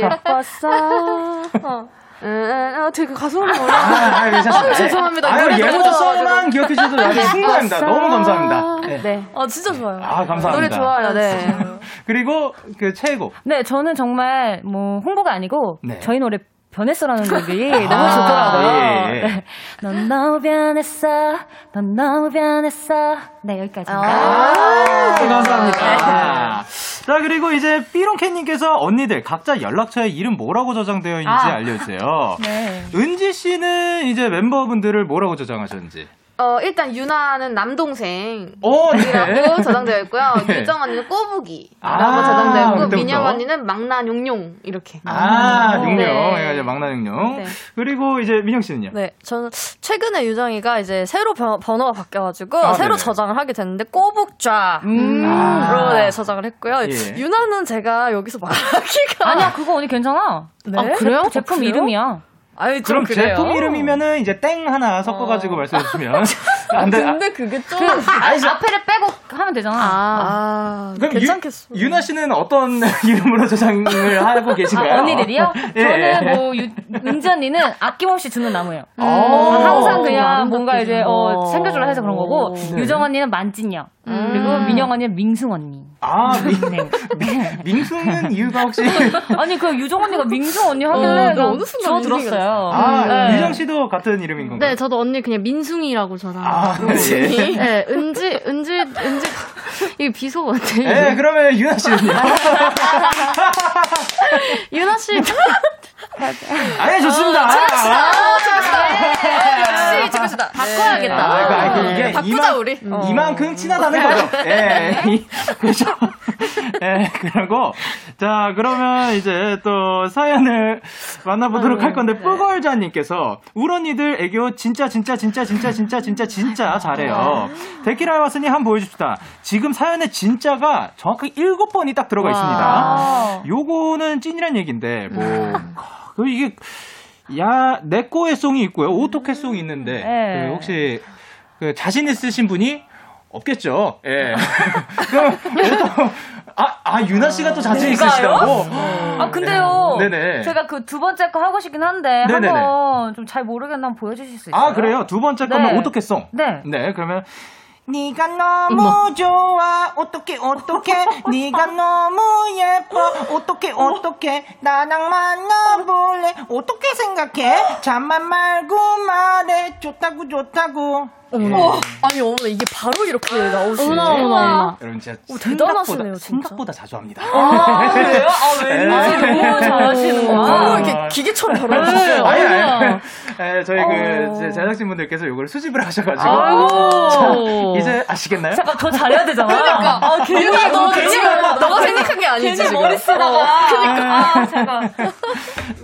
Speaker 7: 예뻤어. 어.
Speaker 9: 아, 되게 가수는
Speaker 1: 아,
Speaker 9: 몰라.
Speaker 1: 아, 괜찮습니다.
Speaker 9: 아유, 죄송합니다.
Speaker 1: 아유, 예뻐서만
Speaker 9: 좋아가지고.
Speaker 1: 기억해 주셔서 아주 충분합니다. 너무 감사합니다. 네.
Speaker 9: 네.
Speaker 7: 아, 진짜 좋아요.
Speaker 1: 아, 감사합니다.
Speaker 9: 노래 좋아요, 네.
Speaker 1: 그리고 그 최고.
Speaker 8: 네, 저는 정말 뭐 홍보가 아니고
Speaker 1: 네.
Speaker 8: 저희 노래 변했어라는 곡이 너무
Speaker 1: 아,
Speaker 8: 좋더라고요.
Speaker 1: 예, 예.
Speaker 8: 네. 넌 너무 변했어, 넌 너무 변했어. 네, 여기까지입니다.
Speaker 1: 아, 감사합니다. 자, 그리고 이제 삐롱캣님께서 언니들 각자 연락처에 이름 뭐라고 저장되어 있는지
Speaker 9: 아.
Speaker 1: 알려주세요.
Speaker 8: 네.
Speaker 1: 은지 씨는 이제 멤버분들을 뭐라고 저장하셨는지.
Speaker 9: 어, 일단 유나는 남동생.
Speaker 1: 오, 네.
Speaker 9: 이라고 저장되어 있고요.
Speaker 1: 네.
Speaker 9: 유정 언니는 꼬부기라고
Speaker 1: 아,
Speaker 9: 저장되어 있고
Speaker 1: 그때부터.
Speaker 9: 민영 언니는 망나뇽뇽 이렇게.
Speaker 1: 아, 육룡.
Speaker 9: 네.
Speaker 1: 네. 이제 막나육룡.
Speaker 9: 네.
Speaker 1: 그리고 이제 민영 씨는요?
Speaker 7: 네, 저는 최근에 유정이가 이제 새로 번, 번호가 바뀌어 가지고
Speaker 1: 아,
Speaker 7: 새로
Speaker 1: 네네.
Speaker 7: 저장을 하게 됐는데 꼬북좌로
Speaker 1: 아.
Speaker 7: 네, 저장을 했고요.
Speaker 1: 예.
Speaker 7: 유나는 제가 여기서 말하기가
Speaker 8: 아니야, 그거 언니 괜찮아.
Speaker 7: 네?
Speaker 8: 아, 그래요?
Speaker 7: 아,
Speaker 8: 제품
Speaker 7: 그래요?
Speaker 8: 이름이야.
Speaker 7: 아니, 좀
Speaker 1: 그럼
Speaker 7: 그래요.
Speaker 1: 제품 이름이면은 이제 땡 하나 섞어가지고 말씀해 주시면. 안 돼. 아,
Speaker 7: 근데 그게 좀
Speaker 8: 그, 앞에를 빼고 하면 되잖아.
Speaker 7: 아,
Speaker 1: 그럼
Speaker 7: 괜찮겠어.
Speaker 1: 유, 유나 씨는 어떤 이름으로 저장을 하고 계신가요?
Speaker 8: 아, 언니들이요?
Speaker 1: 예.
Speaker 8: 저는 뭐, 유, 은지 언니는 아낌없이 주는 나무예요.
Speaker 1: 어.
Speaker 8: 항상 그냥 뭔가 이제, 어, 챙겨주라 해서 그런 거고,
Speaker 1: 네.
Speaker 8: 유정 언니는 만진녀. 그리고 민영 언니는 민승 언니.
Speaker 1: 아, 민,
Speaker 8: 네.
Speaker 1: 민수는 이유가 혹시.
Speaker 8: 아니, 그 유정 언니가 민승 언니 하길래
Speaker 7: 어,
Speaker 8: 난
Speaker 7: 어느 순간
Speaker 8: 주워들었어요.
Speaker 1: 아,
Speaker 8: 네.
Speaker 1: 유정 씨도 같은 이름인 건가요?
Speaker 9: 네, 저도 언니 그냥 민숭이라고 저장.
Speaker 1: 아, 예.
Speaker 9: 네, 은지, 은지, 은지. 이게 비소 같아.
Speaker 1: 네, 그러면 유나 씨는요?
Speaker 9: 유나 씨.
Speaker 1: 아니, 좋습니다.
Speaker 7: 역시 지그시다.
Speaker 8: 바꿔야겠다.
Speaker 1: 아, 그, 아니, 그 이게
Speaker 7: 바꾸자,
Speaker 1: 이만,
Speaker 7: 우리.
Speaker 1: 이만큼 친하다는 거죠. 예, 이- 그죠. 예, 그러고. 자, 그러면 이제 또 사연을 만나보도록 할 건데, 뿌걸좌님께서, 울 언니들 애교 진짜, 진짜, 진짜, 진짜, 진짜, 진짜, 진짜 잘해요. 데키라에 왔으니 한번 보여줍시다. 지금 사연에 진짜가 정확하게 일곱 번이 딱 들어가 있습니다. 요거는 찐이란 얘기인데, 뭐, 그 이게, 야, 내꺼의 song이 있고요. 오또케 song이 있는데,
Speaker 8: 네.
Speaker 1: 그 혹시 그 자신 있으신 분이 없겠죠. 예. 그럼 오토, 아, 아, 유나 씨가 또 자신 있으시다고?
Speaker 8: 아, 근데요.
Speaker 1: 네네.
Speaker 8: 제가 그 두 번째 거 하고 싶긴 한데,
Speaker 1: 네네네.
Speaker 8: 한번 좀 잘 모르겠나 한번 보여주실 수 있어요?
Speaker 1: 아, 그래요? 두 번째 거면
Speaker 8: 네.
Speaker 1: 오토캐 송.
Speaker 8: 네.
Speaker 1: 네, 그러면 네가 너무 좋아. 어떻게 어떻게 네가 너무 예뻐. 어떻게 어떻게 나랑 만나볼래. 어떻게 생각해? 잠만 말고 말해. 좋다고 좋다고
Speaker 7: 어, 아니, 어머나, 이게 바로 이렇게 나오시네.
Speaker 9: 어머나, 어머나.
Speaker 1: 여러분 진짜
Speaker 7: 오, 대단하시네요,
Speaker 1: 생각보다,
Speaker 7: 진짜.
Speaker 1: 생각보다 자주 합니다
Speaker 8: 아, 그래요? 아, 왠지 너무 잘하시는 거야.
Speaker 7: 이렇게 기계처럼 바로 해주세요.
Speaker 1: 아니, 아니,
Speaker 8: 어머나.
Speaker 1: 예, 저희 그
Speaker 7: 어.
Speaker 1: 이제 제작진 분들께서 이걸 수집을 하셔가지고
Speaker 8: 아이고.
Speaker 1: 자, 이제 아시겠나요?
Speaker 8: 잠깐, 더 잘해야 되잖아.
Speaker 7: 그러니까.
Speaker 8: 아, 괜히,
Speaker 7: 유나, 너
Speaker 8: 괜히,
Speaker 7: 너가 생각한 게 아니지,
Speaker 8: 괜히
Speaker 7: 지금.
Speaker 8: 머리 쓰다가.
Speaker 7: 어,
Speaker 8: 그니까. 아, 잠깐.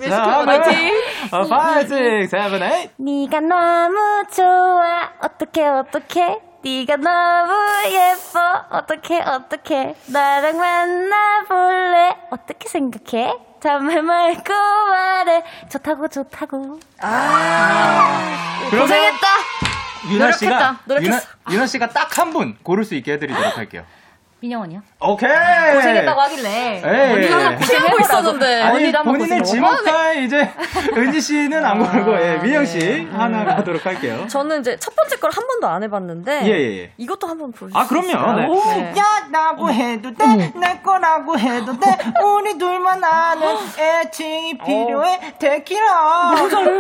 Speaker 1: 자, 파이팅! 어, 5, 6, 7, 8
Speaker 10: 네가 너무 좋아 어떡해 어떡해 네가 너무 예뻐 어떡해 어떡해 나랑 만나볼래 어떻게 생각해 잠을 말고 말해 좋다고 좋다고
Speaker 1: 고생했다. 유나 씨가
Speaker 7: 노력했다. 노력했어.
Speaker 1: 유나, 유나 씨가 딱 한 분 고를 수 있게 해드리도록 할게요.
Speaker 8: 민영 언니요?
Speaker 1: 오케이.
Speaker 8: 고생했다고 하길래.
Speaker 1: 에이.
Speaker 8: 언니가
Speaker 7: 피하고 있었는데.
Speaker 1: 아니
Speaker 8: 고생
Speaker 1: 지목할 이제 은지 씨는 안 고르고 예, 민영 씨 하나 가도록 할게요.
Speaker 7: 저는 이제 첫 번째 걸 한 번도 안 해봤는데.
Speaker 1: 예, 예, 예.
Speaker 7: 이것도 한 번 보여주세요.
Speaker 1: 아 그럼요. 네.
Speaker 7: 네.
Speaker 1: 야 나고 해도 돼, 내 거라고 해도 돼. 우리 둘만 아는 애칭이 필요해. 데키라.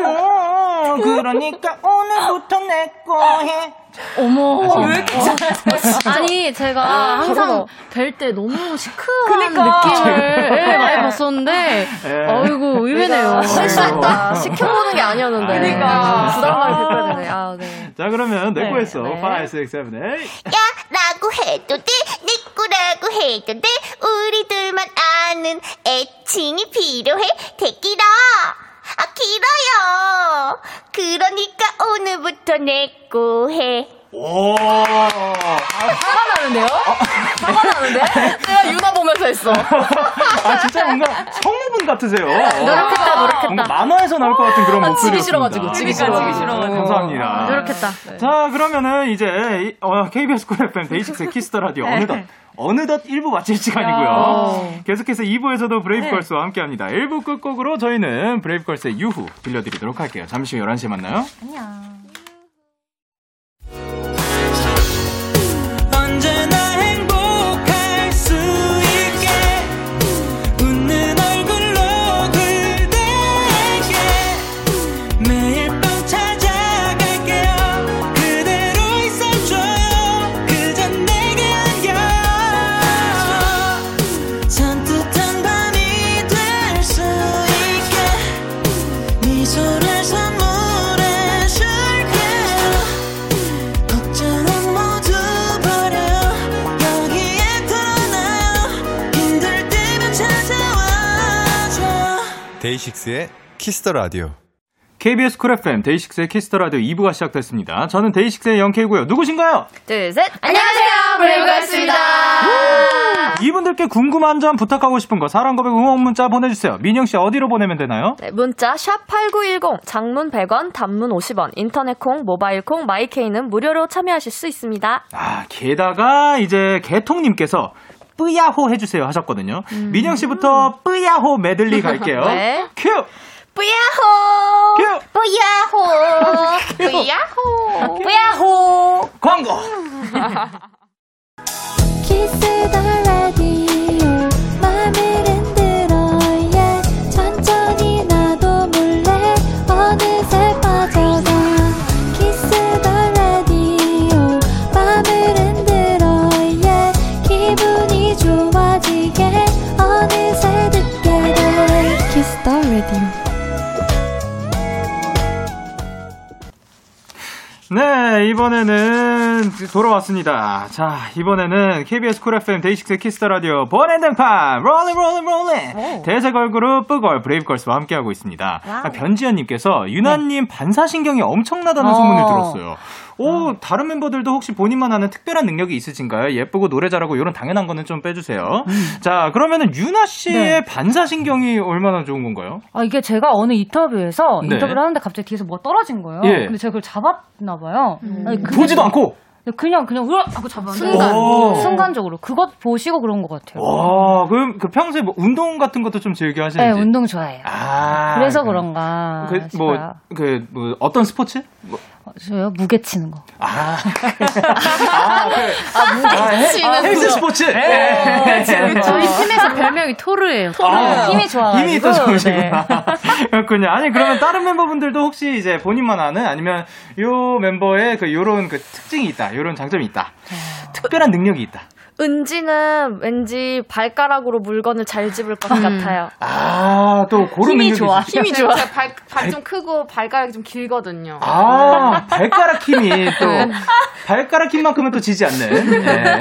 Speaker 1: 어, 그러니까 오늘부터 내 거 해.
Speaker 9: 어머.
Speaker 1: 왜 이렇게
Speaker 9: 아니, 제가 항상 뵐때 너무 시크한
Speaker 8: 그니까.
Speaker 9: 느낌을 예, 많이 봤었는데, 어이구, 의외네요.
Speaker 7: 실수했다. 시켜보는 게 아니었는데.
Speaker 8: 그러니까.
Speaker 7: 부담감이 되네. 아, 네.
Speaker 1: 자 그러면 내
Speaker 8: 네,
Speaker 1: 거였어.
Speaker 8: 네.
Speaker 1: 5, 6, 7, 8.
Speaker 10: 야 라고 해도 돼내 거라고 해도 돼 우리 둘만 아는 애칭이 필요해 대기라 아 길어요 그러니까 오늘부터 내거해
Speaker 1: 오. 아,
Speaker 7: 나는데요? 화가 나는데?
Speaker 9: 내가 유나 보면서 했어.
Speaker 1: 아, 진짜 뭔가 성우분 같으세요.
Speaker 8: 노력했다, 노력했다.
Speaker 1: 뭔가 만화에서 나올 것 같은 그런
Speaker 7: 아,
Speaker 1: 목소리.
Speaker 7: 지기 싫어가지고, 지기 싫어가지고.
Speaker 1: 감사합니다.
Speaker 8: 노력했다.
Speaker 1: 자, 그러면은 이제 이- 어, KBS Cool FM 데이식스의 Kiss the Radio 어느덧 어느덧 1부 마칠 시간이고요. 계속해서 2부에서도 브레이브걸스와 함께 합니다. 1부 끝곡으로 저희는 브레이브걸스의 유후 들려드리도록 할게요. 잠시 후 11시에 만나요.
Speaker 5: 언제
Speaker 6: 데이식스의 Kiss the Radio.
Speaker 1: KBS Cool FM 데이식스의 Kiss the Radio 2부가 시작됐습니다. 저는 데이식스의 영케이고요. 누구신가요?
Speaker 7: 둘, 셋. 안녕하세요. 브레이브걸스입니다.
Speaker 1: 이분들께 궁금한 점 부탁하고 싶은 거 사랑 고백 응원 문자 보내주세요. 민영 씨 어디로 보내면 되나요?
Speaker 7: 네, 문자 샵 8910 장문 100원 단문 50원 인터넷 콩 모바일 콩 마이케이는 무료로 참여하실 수 있습니다.
Speaker 1: 아, 게다가 이제 개통님께서 뿌야호 해주세요 하셨거든요. 민영 씨부터 뿌야호 메들리 갈게요.
Speaker 7: 네.
Speaker 1: 큐!
Speaker 7: 뿌야호!
Speaker 1: 큐!
Speaker 7: 뿌야호! 뿌야호! 뿌야호!
Speaker 1: 광고! 이번에는 돌아왔습니다. 자, 이번에는 KBS Cool FM 데이식스 Kiss the Radio 번앤등판 Rollin' Rollin' Rollin' 대세 걸그룹 뿌걸 브레이브걸스와 함께하고 있습니다. 아, 변지현님께서 유나님 반사신경이 엄청나다는
Speaker 8: 어.
Speaker 1: 소문을 들었어요. 오, 다른 멤버들도 혹시 본인만 아는 특별한 능력이 있으신가요? 예쁘고 노래 잘하고 이런 당연한 거는 좀 빼주세요. 자, 그러면은 유나 씨의
Speaker 8: 네.
Speaker 1: 반사신경이 얼마나 좋은 건가요?
Speaker 8: 아, 이게 제가 어느 인터뷰에서
Speaker 1: 네.
Speaker 8: 인터뷰를 하는데 갑자기 뒤에서 뭐가 떨어진 거예요.
Speaker 1: 예.
Speaker 8: 근데 제가 그걸 잡았나 봐요. 아니, 그게
Speaker 1: 보지도 않고!
Speaker 8: 그냥 그냥 으악 하고 잡았는데
Speaker 1: 순간. 오.
Speaker 8: 순간적으로 그것 보시고 그런 것 같아요.
Speaker 1: 와, 그럼 그 평소에 뭐 운동 같은 것도 좀 즐겨
Speaker 8: 네,
Speaker 1: 하시는지?
Speaker 8: 운동 좋아해요.
Speaker 1: 아,
Speaker 8: 그래서
Speaker 1: 그-
Speaker 8: 그런가
Speaker 1: 그, 뭐. 그, 뭐, 어떤 스포츠? 뭐,
Speaker 8: 어, 저요 무게 치는 거.
Speaker 1: 아, 아, 그, 아, 헬- 아, 헬스 스포츠? 네.
Speaker 9: 저희 팀에서 별명이 토르예요.
Speaker 1: 아,
Speaker 8: 힘이 좋아가지고.
Speaker 1: 힘이 또 좋으시구나.
Speaker 8: 네.
Speaker 1: 그렇군요. 아니, 그러면 다른 멤버분들도 혹시 이제 본인만 아는 아니면 요 멤버의 그 요런 그 특징이 있다, 요런 장점이 있다. 특별한 능력이 있다.
Speaker 7: 은지는 왠지 발가락으로 물건을 잘 집을 것 같아요.
Speaker 1: 아, 또 그런
Speaker 8: 힘이 좋아.
Speaker 9: 힘이 좋아. 발, 발 좀 크고 발가락이 좀 길거든요.
Speaker 1: 아, 발가락 힘이 또, 발가락 힘만큼은 또 지지 않는. 네.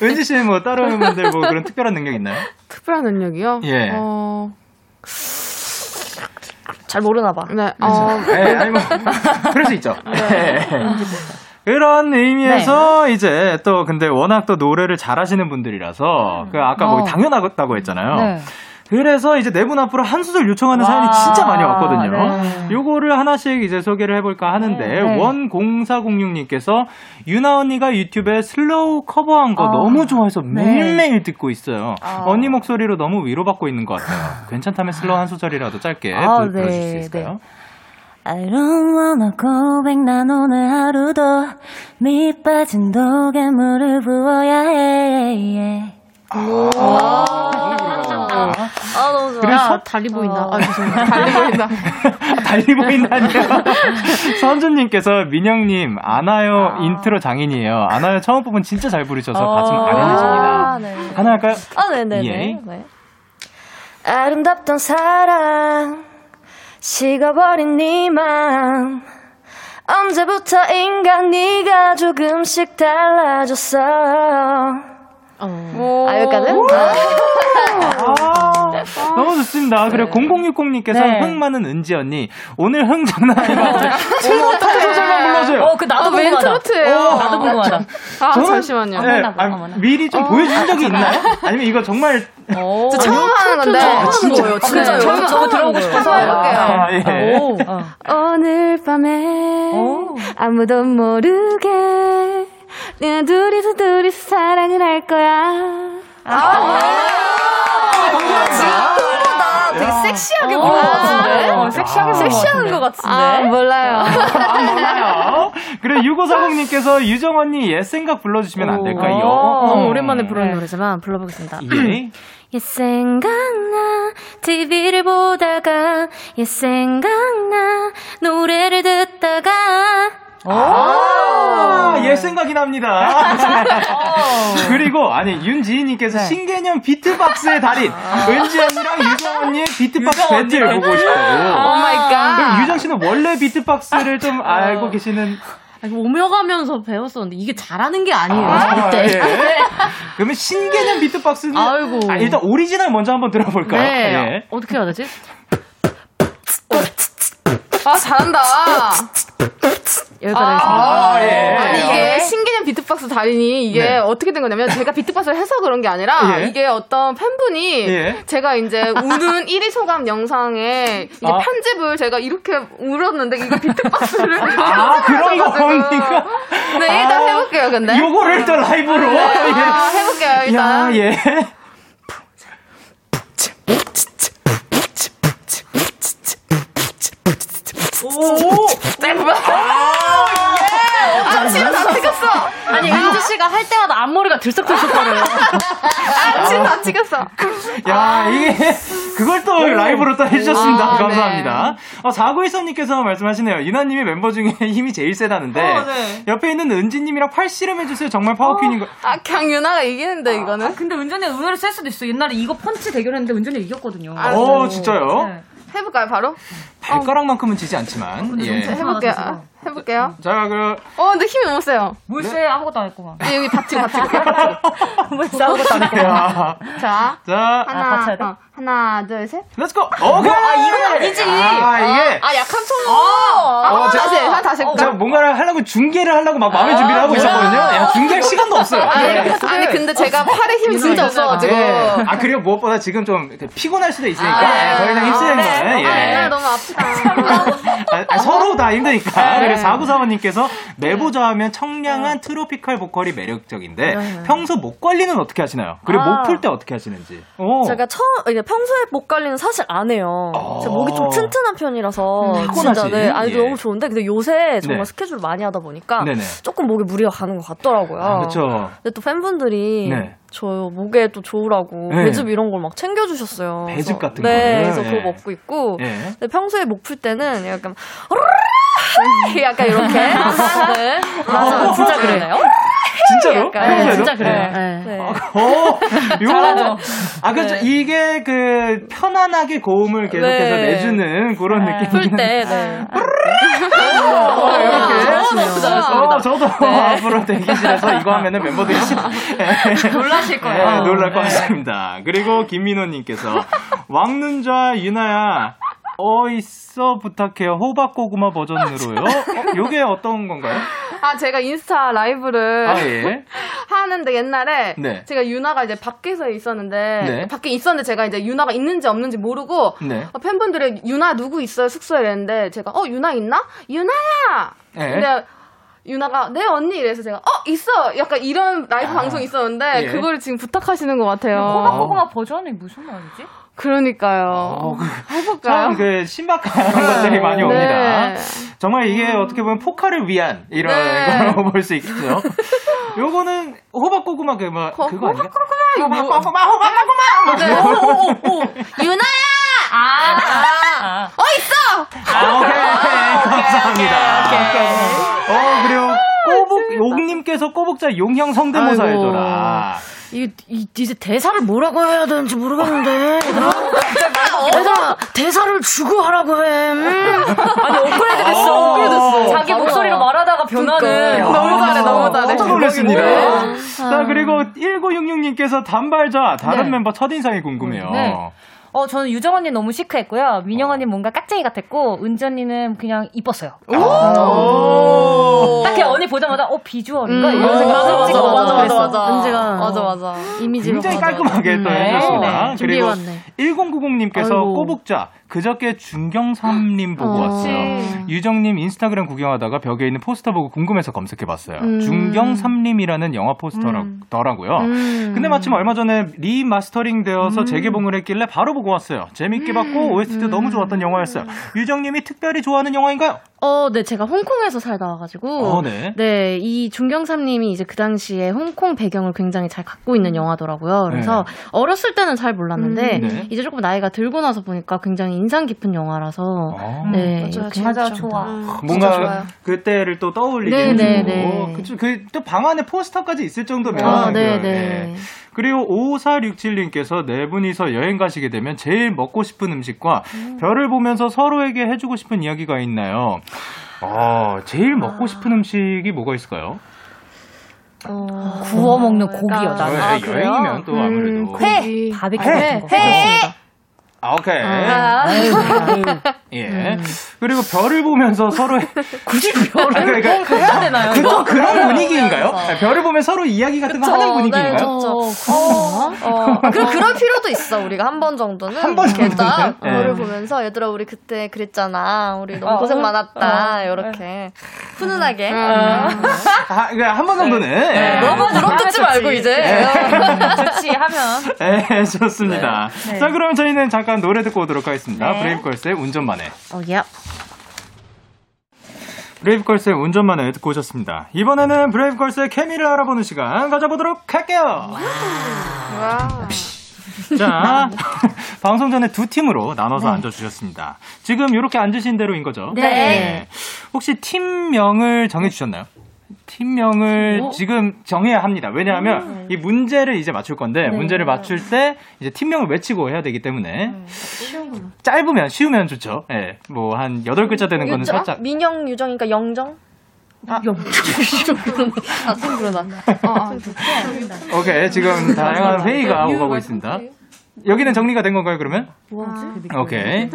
Speaker 1: 은지 씨는 뭐, 다른 분들 뭐 그런 특별한 능력 있나요?
Speaker 9: 특별한 능력이요?
Speaker 1: 예.
Speaker 9: 어,
Speaker 7: 잘 모르나 봐.
Speaker 9: 네, 어,
Speaker 1: 네, 아니 뭐, 그럴 수 있죠. 네. 그런 의미에서 이제 또 근데 워낙 또 노래를 잘하시는 분들이라서 그 아까 뭐
Speaker 8: 어.
Speaker 1: 당연하다고 했잖아요.
Speaker 8: 네.
Speaker 1: 그래서 이제 네 분 앞으로 한 소절 요청하는 사연이
Speaker 8: 와,
Speaker 1: 진짜 많이 왔거든요.
Speaker 8: 네.
Speaker 1: 요거를 하나씩 이제 소개를 해볼까 하는데
Speaker 8: 네.
Speaker 1: 원공사공육님께서 유나 언니가 유튜브에 Slow 커버한 거
Speaker 8: 아,
Speaker 1: 너무 좋아해서
Speaker 8: 네.
Speaker 1: 매일매일 듣고 있어요.
Speaker 8: 아.
Speaker 1: 언니 목소리로 너무 위로받고 있는 것 같아요. 괜찮다면 Slow 한 소절이라도 짧게
Speaker 8: 아,
Speaker 1: 부- 불러줄 수
Speaker 8: 네,
Speaker 1: 있을까요?
Speaker 10: I don't wanna go back 난 오늘 하루도 밑 빠진 독에 물을 부어야 해
Speaker 7: 아, 너무 좋아.
Speaker 1: 그리고 서-
Speaker 9: 달리 보인다. 아, 죄송합니다. 달리 보인다.
Speaker 1: 달리 보인다니요. 선주님께서 민영님 아나요 인트로 장인이에요. 아나요 처음 부분 진짜 잘 부르셔서 가슴 아련해집니다.
Speaker 7: 아, 네.
Speaker 1: 하나 할까요?
Speaker 7: 아, 네네네.
Speaker 1: 예.
Speaker 7: 네. 아름답던 사랑, 식어버린 네맘 언제부터인가 네가 조금씩 달라졌어. 아, 여기까지?
Speaker 1: 아, 너무 좋습니다. 그리고 0060님께서
Speaker 8: 네.
Speaker 1: 흥 많은 은지 언니 오늘 흥 장난. 제가 어떻게 소절만 말씀하세요.
Speaker 8: 어, 그 나도
Speaker 9: 아, 웬
Speaker 8: 궁금하다.
Speaker 9: 트로트예요?
Speaker 1: 어,
Speaker 8: 나도 궁금하다.
Speaker 9: 아,
Speaker 1: 저는-
Speaker 9: 잠시만요.
Speaker 1: 네,
Speaker 8: 어머나.
Speaker 1: 미리 좀 보여준 적이 있나요? 아니면 이거 정말
Speaker 9: 저 처음 하는 건데.
Speaker 8: 아,
Speaker 9: 진짜.
Speaker 8: 거예요.
Speaker 9: 진짜? 저는
Speaker 8: 저거 들어보고 싶어서.
Speaker 9: 해볼게요.
Speaker 1: 아, 예.
Speaker 8: 오. 어.
Speaker 10: 오늘 밤에
Speaker 8: 오.
Speaker 10: 아무도 모르게 둘이서 둘이서 사랑을 할 거야.
Speaker 7: 나 되게 섹시하게 부른 것 같은데?
Speaker 8: 어, 섹시하게
Speaker 7: 섹시한 것 같은데?
Speaker 9: 아, 몰라요.
Speaker 1: 아, 몰라요. 그래, 6540님께서 유정 언니 옛 생각 불러주시면 안 될까요?
Speaker 9: 너무
Speaker 1: 음.
Speaker 9: 오랜만에 부르는 노래지만 불러보겠습니다.
Speaker 1: 예.
Speaker 10: 옛 생각나 TV를 보다가 옛 생각나 노래를 듣다가
Speaker 1: 아, 옛 생각이 납니다. 그리고, 아니, 윤지희님께서 신개념 비트박스의 달인, 은지 언니랑 유정 언니의 비트박스 배틀 보고 싶다고.
Speaker 9: Oh my God.
Speaker 1: 그럼 유정 씨는 원래 비트박스를 좀 알고 계시는
Speaker 9: 아니, 오며 가면서 배웠었는데 이게 잘하는 게 아니에요.
Speaker 1: 아,
Speaker 9: 절대.
Speaker 1: 예. 그러면 신개념 비트박스는
Speaker 9: 아이고.
Speaker 1: 아, 일단 오리지널 먼저 한번 들어볼까요?
Speaker 9: 네.
Speaker 1: 예.
Speaker 9: 어떻게 해야 되지? 아, 잘한다. 여기까지 하겠습니다.
Speaker 1: 아, 예.
Speaker 9: 아니 이게 신개념 비트박스 달인이 이게
Speaker 1: 네.
Speaker 9: 어떻게 된 거냐면 제가 비트박스를 해서 그런 게 아니라
Speaker 1: 예.
Speaker 9: 이게 어떤 팬분이
Speaker 1: 예.
Speaker 9: 제가 이제 우는 1위 소감 영상에 이게
Speaker 1: 아.
Speaker 9: 편집을 제가 이렇게 울었는데 이거 비트박스를
Speaker 1: 아, 그런 겁니까?
Speaker 9: 네 일단
Speaker 1: 아,
Speaker 9: 해볼게요 근데
Speaker 1: 요거를 또 라이브로.
Speaker 9: 아, 해볼게요
Speaker 1: 야,
Speaker 9: 일단
Speaker 1: 예. 오!
Speaker 9: 아 진짜 다 찍었어
Speaker 8: 아니, 은지 씨가 할 때마다 앞머리가 들썩들썩거려요.
Speaker 9: 아 진짜 다 찍었어
Speaker 1: 야, 이게, 그걸 또 라이브로 또 해주셨습니다.
Speaker 9: 아,
Speaker 1: 감사합니다. 어, 4913님께서 말씀하시네요. 유나님이 멤버 중에 힘이 제일 세다는데,
Speaker 8: 어, 네.
Speaker 1: 옆에 있는 은지님이랑 팔씨름 해주세요. 정말 파워퀸인 거.
Speaker 9: 아 그냥 유나가 이기는데 이거는
Speaker 8: 근데 은전이가 의외로 셀 수도 있어. 옛날에 이거 펀치 대결했는데 은전이가 이겼거든요.
Speaker 9: 아,
Speaker 1: 오, 진짜요?
Speaker 8: 네.
Speaker 9: 해볼까요 바로
Speaker 1: 발가락만큼은 지지 않지만. 예.
Speaker 9: 해볼게요. 아, 해볼게요
Speaker 1: 자, 그,
Speaker 9: 어 근데 힘이 너무 세요
Speaker 8: 뭘 쎄? 아무것도 안 했구만.
Speaker 9: 네, 여기 받치고 받치고
Speaker 8: 뭘 쎄? 아무것도 안 했구만.
Speaker 1: 야.
Speaker 9: 자
Speaker 1: 자,
Speaker 9: 하나
Speaker 8: 받쳐야 돼?
Speaker 9: 어, 하나 둘 셋
Speaker 1: Let's go! 오케이!
Speaker 8: 아, 이건 아니지.
Speaker 1: 아, 이게.
Speaker 9: 아 약한 손으로 아,
Speaker 1: 어, 제-
Speaker 9: 다시 한 다시
Speaker 1: 제가 뭔가를 하려고 중계를 하려고 막 마음의 준비를 하고 있었거든요. 야, 중계할 시간도 없어요.
Speaker 9: 아니,
Speaker 1: 예.
Speaker 9: 아니 근데 제가 팔에 힘이 진짜 없어가지고
Speaker 1: 예. 아, 그리고 무엇보다 지금 좀 피곤할 수도 있으니까
Speaker 9: 아,
Speaker 1: 예, 더 이상 힘쓰는 거는. 예.
Speaker 9: 아 너무 아프다
Speaker 1: 아, 아, 서로 다 힘드니까.
Speaker 9: 네.
Speaker 1: 그래서 4945님께서 메보좌 하면 청량한 tropical 보컬이 매력적인데
Speaker 9: 네.
Speaker 1: 평소 목 관리는 어떻게 하시나요? 그리고
Speaker 7: 아.
Speaker 1: 목풀 때 어떻게 하시는지. 오.
Speaker 7: 제가 처음 평소에 목 관리는 사실 안 해요.
Speaker 1: 어.
Speaker 7: 제가 목이 좀 튼튼한 편이라서
Speaker 1: 타고나신?
Speaker 7: 진짜 네 아니
Speaker 1: 예.
Speaker 7: 너무 좋은데 근데 요새 정말
Speaker 1: 네.
Speaker 7: 스케줄 많이 하다 보니까
Speaker 1: 네네.
Speaker 7: 조금 목에 무리가 가는 것 같더라고요.
Speaker 1: 아, 그렇죠.
Speaker 7: 근데 또 팬분들이
Speaker 1: 네.
Speaker 7: 저 목에 또 좋으라고
Speaker 1: 네.
Speaker 7: 배즙 이런 걸 막 챙겨주셨어요.
Speaker 1: 배즙
Speaker 7: 그래서-
Speaker 1: 같은
Speaker 7: 네,
Speaker 1: 거를?
Speaker 7: 그래서
Speaker 1: 네.
Speaker 7: 그거 먹고 있고.
Speaker 1: 예.
Speaker 7: 근데 평소에 목 풀 때는 약간 약간 이렇게. 네.
Speaker 8: 맞아, 진짜 그러네요.
Speaker 1: 진짜로?
Speaker 7: 약간,
Speaker 8: 네? 진짜 그래요.
Speaker 1: 네.
Speaker 8: 네.
Speaker 7: 네.
Speaker 1: 어, 요거. 아, 그렇죠.
Speaker 7: 네.
Speaker 1: 이게 그 편안하게 고음을 계속해서
Speaker 7: 네.
Speaker 1: 내주는 그런
Speaker 8: 네.
Speaker 1: 느낌.
Speaker 7: 풀 때, 네.
Speaker 1: 어, 이렇게.
Speaker 7: 잘하셨습니다.
Speaker 1: 어, 저도 앞으로 대기실에서 이거 하면은 멤버들이
Speaker 8: 놀라실 거예요.
Speaker 1: 네, 놀랄 것 같습니다. 그리고 김민호님께서 왕눈좌 유나야 어있어 부탁해요 호박고구마 버전으로요. 어, 요게 어떤 건가요?
Speaker 9: 아 제가 인스타 라이브를
Speaker 1: 아 예.
Speaker 9: 하는데 옛날에
Speaker 1: 네.
Speaker 9: 제가 유나가 이제 밖에서 있었는데
Speaker 1: 네.
Speaker 9: 밖에 있었는데 제가 이제 유나가 있는지 없는지 모르고
Speaker 1: 네.
Speaker 9: 어, 팬분들이 유나 누구 있어요 숙소에 이랬는데 제가 어 유나 있나? 유나야.
Speaker 1: 네.
Speaker 9: 근데 유나가 네 언니 이래서 제가 어 있어 약간 이런 라이브 방송 있었는데
Speaker 1: 예.
Speaker 9: 그거를 지금 부탁하시는 것 같아요.
Speaker 8: 호박고구마 버전이 무슨 말이지?
Speaker 9: 그러니까요.
Speaker 1: 어, 그-
Speaker 9: 해볼까요?
Speaker 1: 참그 신박한 것들이 많이 옵니다.
Speaker 9: 네.
Speaker 1: 정말 이게 어떻게 보면 포카를 위한 이런
Speaker 9: 네.
Speaker 1: 걸로 볼수 있겠죠. 요거는 호박고구마 그뭐 그거 아닌가?
Speaker 9: 이거 뭐-
Speaker 1: 호박고구마 호박고구마.
Speaker 9: 네. 오, 오, 오, 오. 유나야!
Speaker 8: 아,
Speaker 9: 어 있어!
Speaker 1: 아, 오케이. 감사합니다. 어, 그리고 꼬북, 용님께서 꼬북자 용형 성대모사
Speaker 9: 아이고.
Speaker 1: 해줘라.
Speaker 7: 이, 이, 이제 대사를 뭐라고 해야 되는지 모르겠는데. 얘들아, 대사를 주고 하라고 해. 음. 아니, 업그레이드 됐어, 업그레이드 됐어.
Speaker 8: 자기 목소리로 말하다가 변하는.
Speaker 9: 너무 잘해, 너무 잘해.
Speaker 1: 깜짝 놀랐습니다.
Speaker 9: 뭐야?
Speaker 1: 자, 그리고 1966님께서 단발자, 다른
Speaker 9: 네.
Speaker 1: 멤버 첫인상이 궁금해요.
Speaker 8: 네. 어, 저는 유정 언니 너무 시크했고요. 민영 언니 뭔가 깍쟁이 같았고, 은지 언니는 그냥 이뻤어요.
Speaker 7: 오.
Speaker 8: 딱히 언니 보자마자, 어, 비주얼인가?
Speaker 7: 음.
Speaker 8: 이런 생각
Speaker 7: 맞아, 맞아, 맞아,
Speaker 8: 그랬어.
Speaker 7: 맞아.
Speaker 8: 은지가.
Speaker 7: 맞아, 맞아.
Speaker 8: 이미지로.
Speaker 1: 굉장히
Speaker 8: 맞아.
Speaker 1: 깔끔하게 또
Speaker 8: 네.
Speaker 1: 해줬습니다.
Speaker 8: 네.
Speaker 1: 그리고
Speaker 8: 준비해왔네.
Speaker 1: 1090님께서
Speaker 8: 아이고.
Speaker 1: 꼬북좌 그저께 중경삼림 보고
Speaker 8: 어.
Speaker 1: 왔어요.
Speaker 8: 그치.
Speaker 1: 유정님 인스타그램 구경하다가 벽에 있는 포스터 보고 궁금해서 검색해봤어요.
Speaker 8: 음.
Speaker 1: 중경삼림이라는 영화 포스터더라고요.
Speaker 8: 음.
Speaker 1: 근데 마침 얼마 전에 리마스터링 되어서
Speaker 8: 음.
Speaker 1: 재개봉을 했길래 바로 보고 왔어요. 재밌게 봤고 OST도 너무 좋았던 영화였어요. 유정님이 특별히 좋아하는 영화인가요?
Speaker 11: 어, 네, 제가 홍콩에서 살다 와가지고.
Speaker 1: 어, 네.
Speaker 11: 네, 이 중경삼림이 이제 그 당시에 홍콩 배경을 굉장히 잘 갖고 있는 영화더라고요. 그래서 어렸을 때는 잘 몰랐는데,
Speaker 8: 음, 네.
Speaker 11: 이제 조금 나이가 들고 나서 보니까 굉장히 인상 깊은 영화라서. 네,
Speaker 8: 맞아요.
Speaker 11: 이렇게
Speaker 8: 맞아. 좋아.
Speaker 1: 뭔가 그때를 또 떠올리게
Speaker 11: 네,
Speaker 1: 해주고
Speaker 11: 네, 네.
Speaker 1: 그쵸 그 또 방 안에 포스터까지 있을 정도면
Speaker 11: 아, 네,
Speaker 1: 그,
Speaker 11: 네.
Speaker 1: 예. 그리고 5467님께서 네 분이서 여행 가시게 되면 제일 먹고 싶은 음식과 별을 보면서 서로에게 해주고 싶은 이야기가 있나요? 어, 제일 먹고 싶은 음식이 뭐가 있을까요?
Speaker 8: 구워 먹는 고기요, 나는.
Speaker 1: 아, 여행이면 또 아무래도
Speaker 8: 회! 바비큐
Speaker 1: 회!
Speaker 8: 같은 거.
Speaker 1: 회! 아, 오케이.
Speaker 8: 아.
Speaker 1: 예. 그리고 별을 보면서 서로의
Speaker 8: 굳이 별을 꼭 해야 되나요,
Speaker 1: 그,
Speaker 8: 이거?
Speaker 1: 또 그런
Speaker 8: 네,
Speaker 1: 분위기인가요?
Speaker 8: 맞아.
Speaker 1: 별을 보면 서로 이야기 같은 거 하는 분위기인가요?
Speaker 7: 어, 어, 그, 그럴 필요도 있어. 우리가 한 번 정도는.
Speaker 1: 한번
Speaker 7: 이렇게 딱
Speaker 1: 정도는? 네.
Speaker 7: 별을 보면서 얘들아, 우리 그때 그랬잖아. 우리 너무
Speaker 8: 어,
Speaker 7: 고생
Speaker 8: 어,
Speaker 7: 많았다.
Speaker 8: 어.
Speaker 7: 이렇게. 훈훈하게.
Speaker 1: 아, 한번 정도는.
Speaker 7: 네. 너무 드럼 듣지 말고 이제.
Speaker 1: 네.
Speaker 8: 좋지, 하면.
Speaker 1: 네, 좋습니다.
Speaker 8: 네.
Speaker 1: 자, 그럼 저희는 잠깐 노래 듣고 오도록 하겠습니다.
Speaker 8: 네.
Speaker 1: 브레이브걸스의 운전만 해.
Speaker 11: 어, 예.
Speaker 1: 브레이브걸스의 운전만해 듣고 오셨습니다. 이번에는 브레이브걸스의 케미를 알아보는 시간 가져보도록 할게요. 자, 방송 전에 두 팀으로 나눠서
Speaker 8: 네.
Speaker 1: 앉아주셨습니다. 지금 이렇게 앉으신 대로인 거죠?
Speaker 8: 네.
Speaker 1: 혹시 팀명을 정해주셨나요? 팀명을
Speaker 8: 오.
Speaker 1: 지금 정해야 합니다. 왜냐하면 이 문제를 이제 맞출 건데
Speaker 8: 네.
Speaker 1: 문제를 맞출 때 이제 팀명을 외치고 해야 되기 때문에 짧으면 쉬우면 좋죠. 예. 뭐한 여덟 글자 되는 거는
Speaker 7: 유정?
Speaker 1: 살짝
Speaker 7: 민영, 유정이니까 영정? 아, 영정. 아, 생그러다.
Speaker 1: 오케이 지금 다양한 회의가 오가고 있습니다. 여기는 정리가 된 건가요 그러면? 오케이.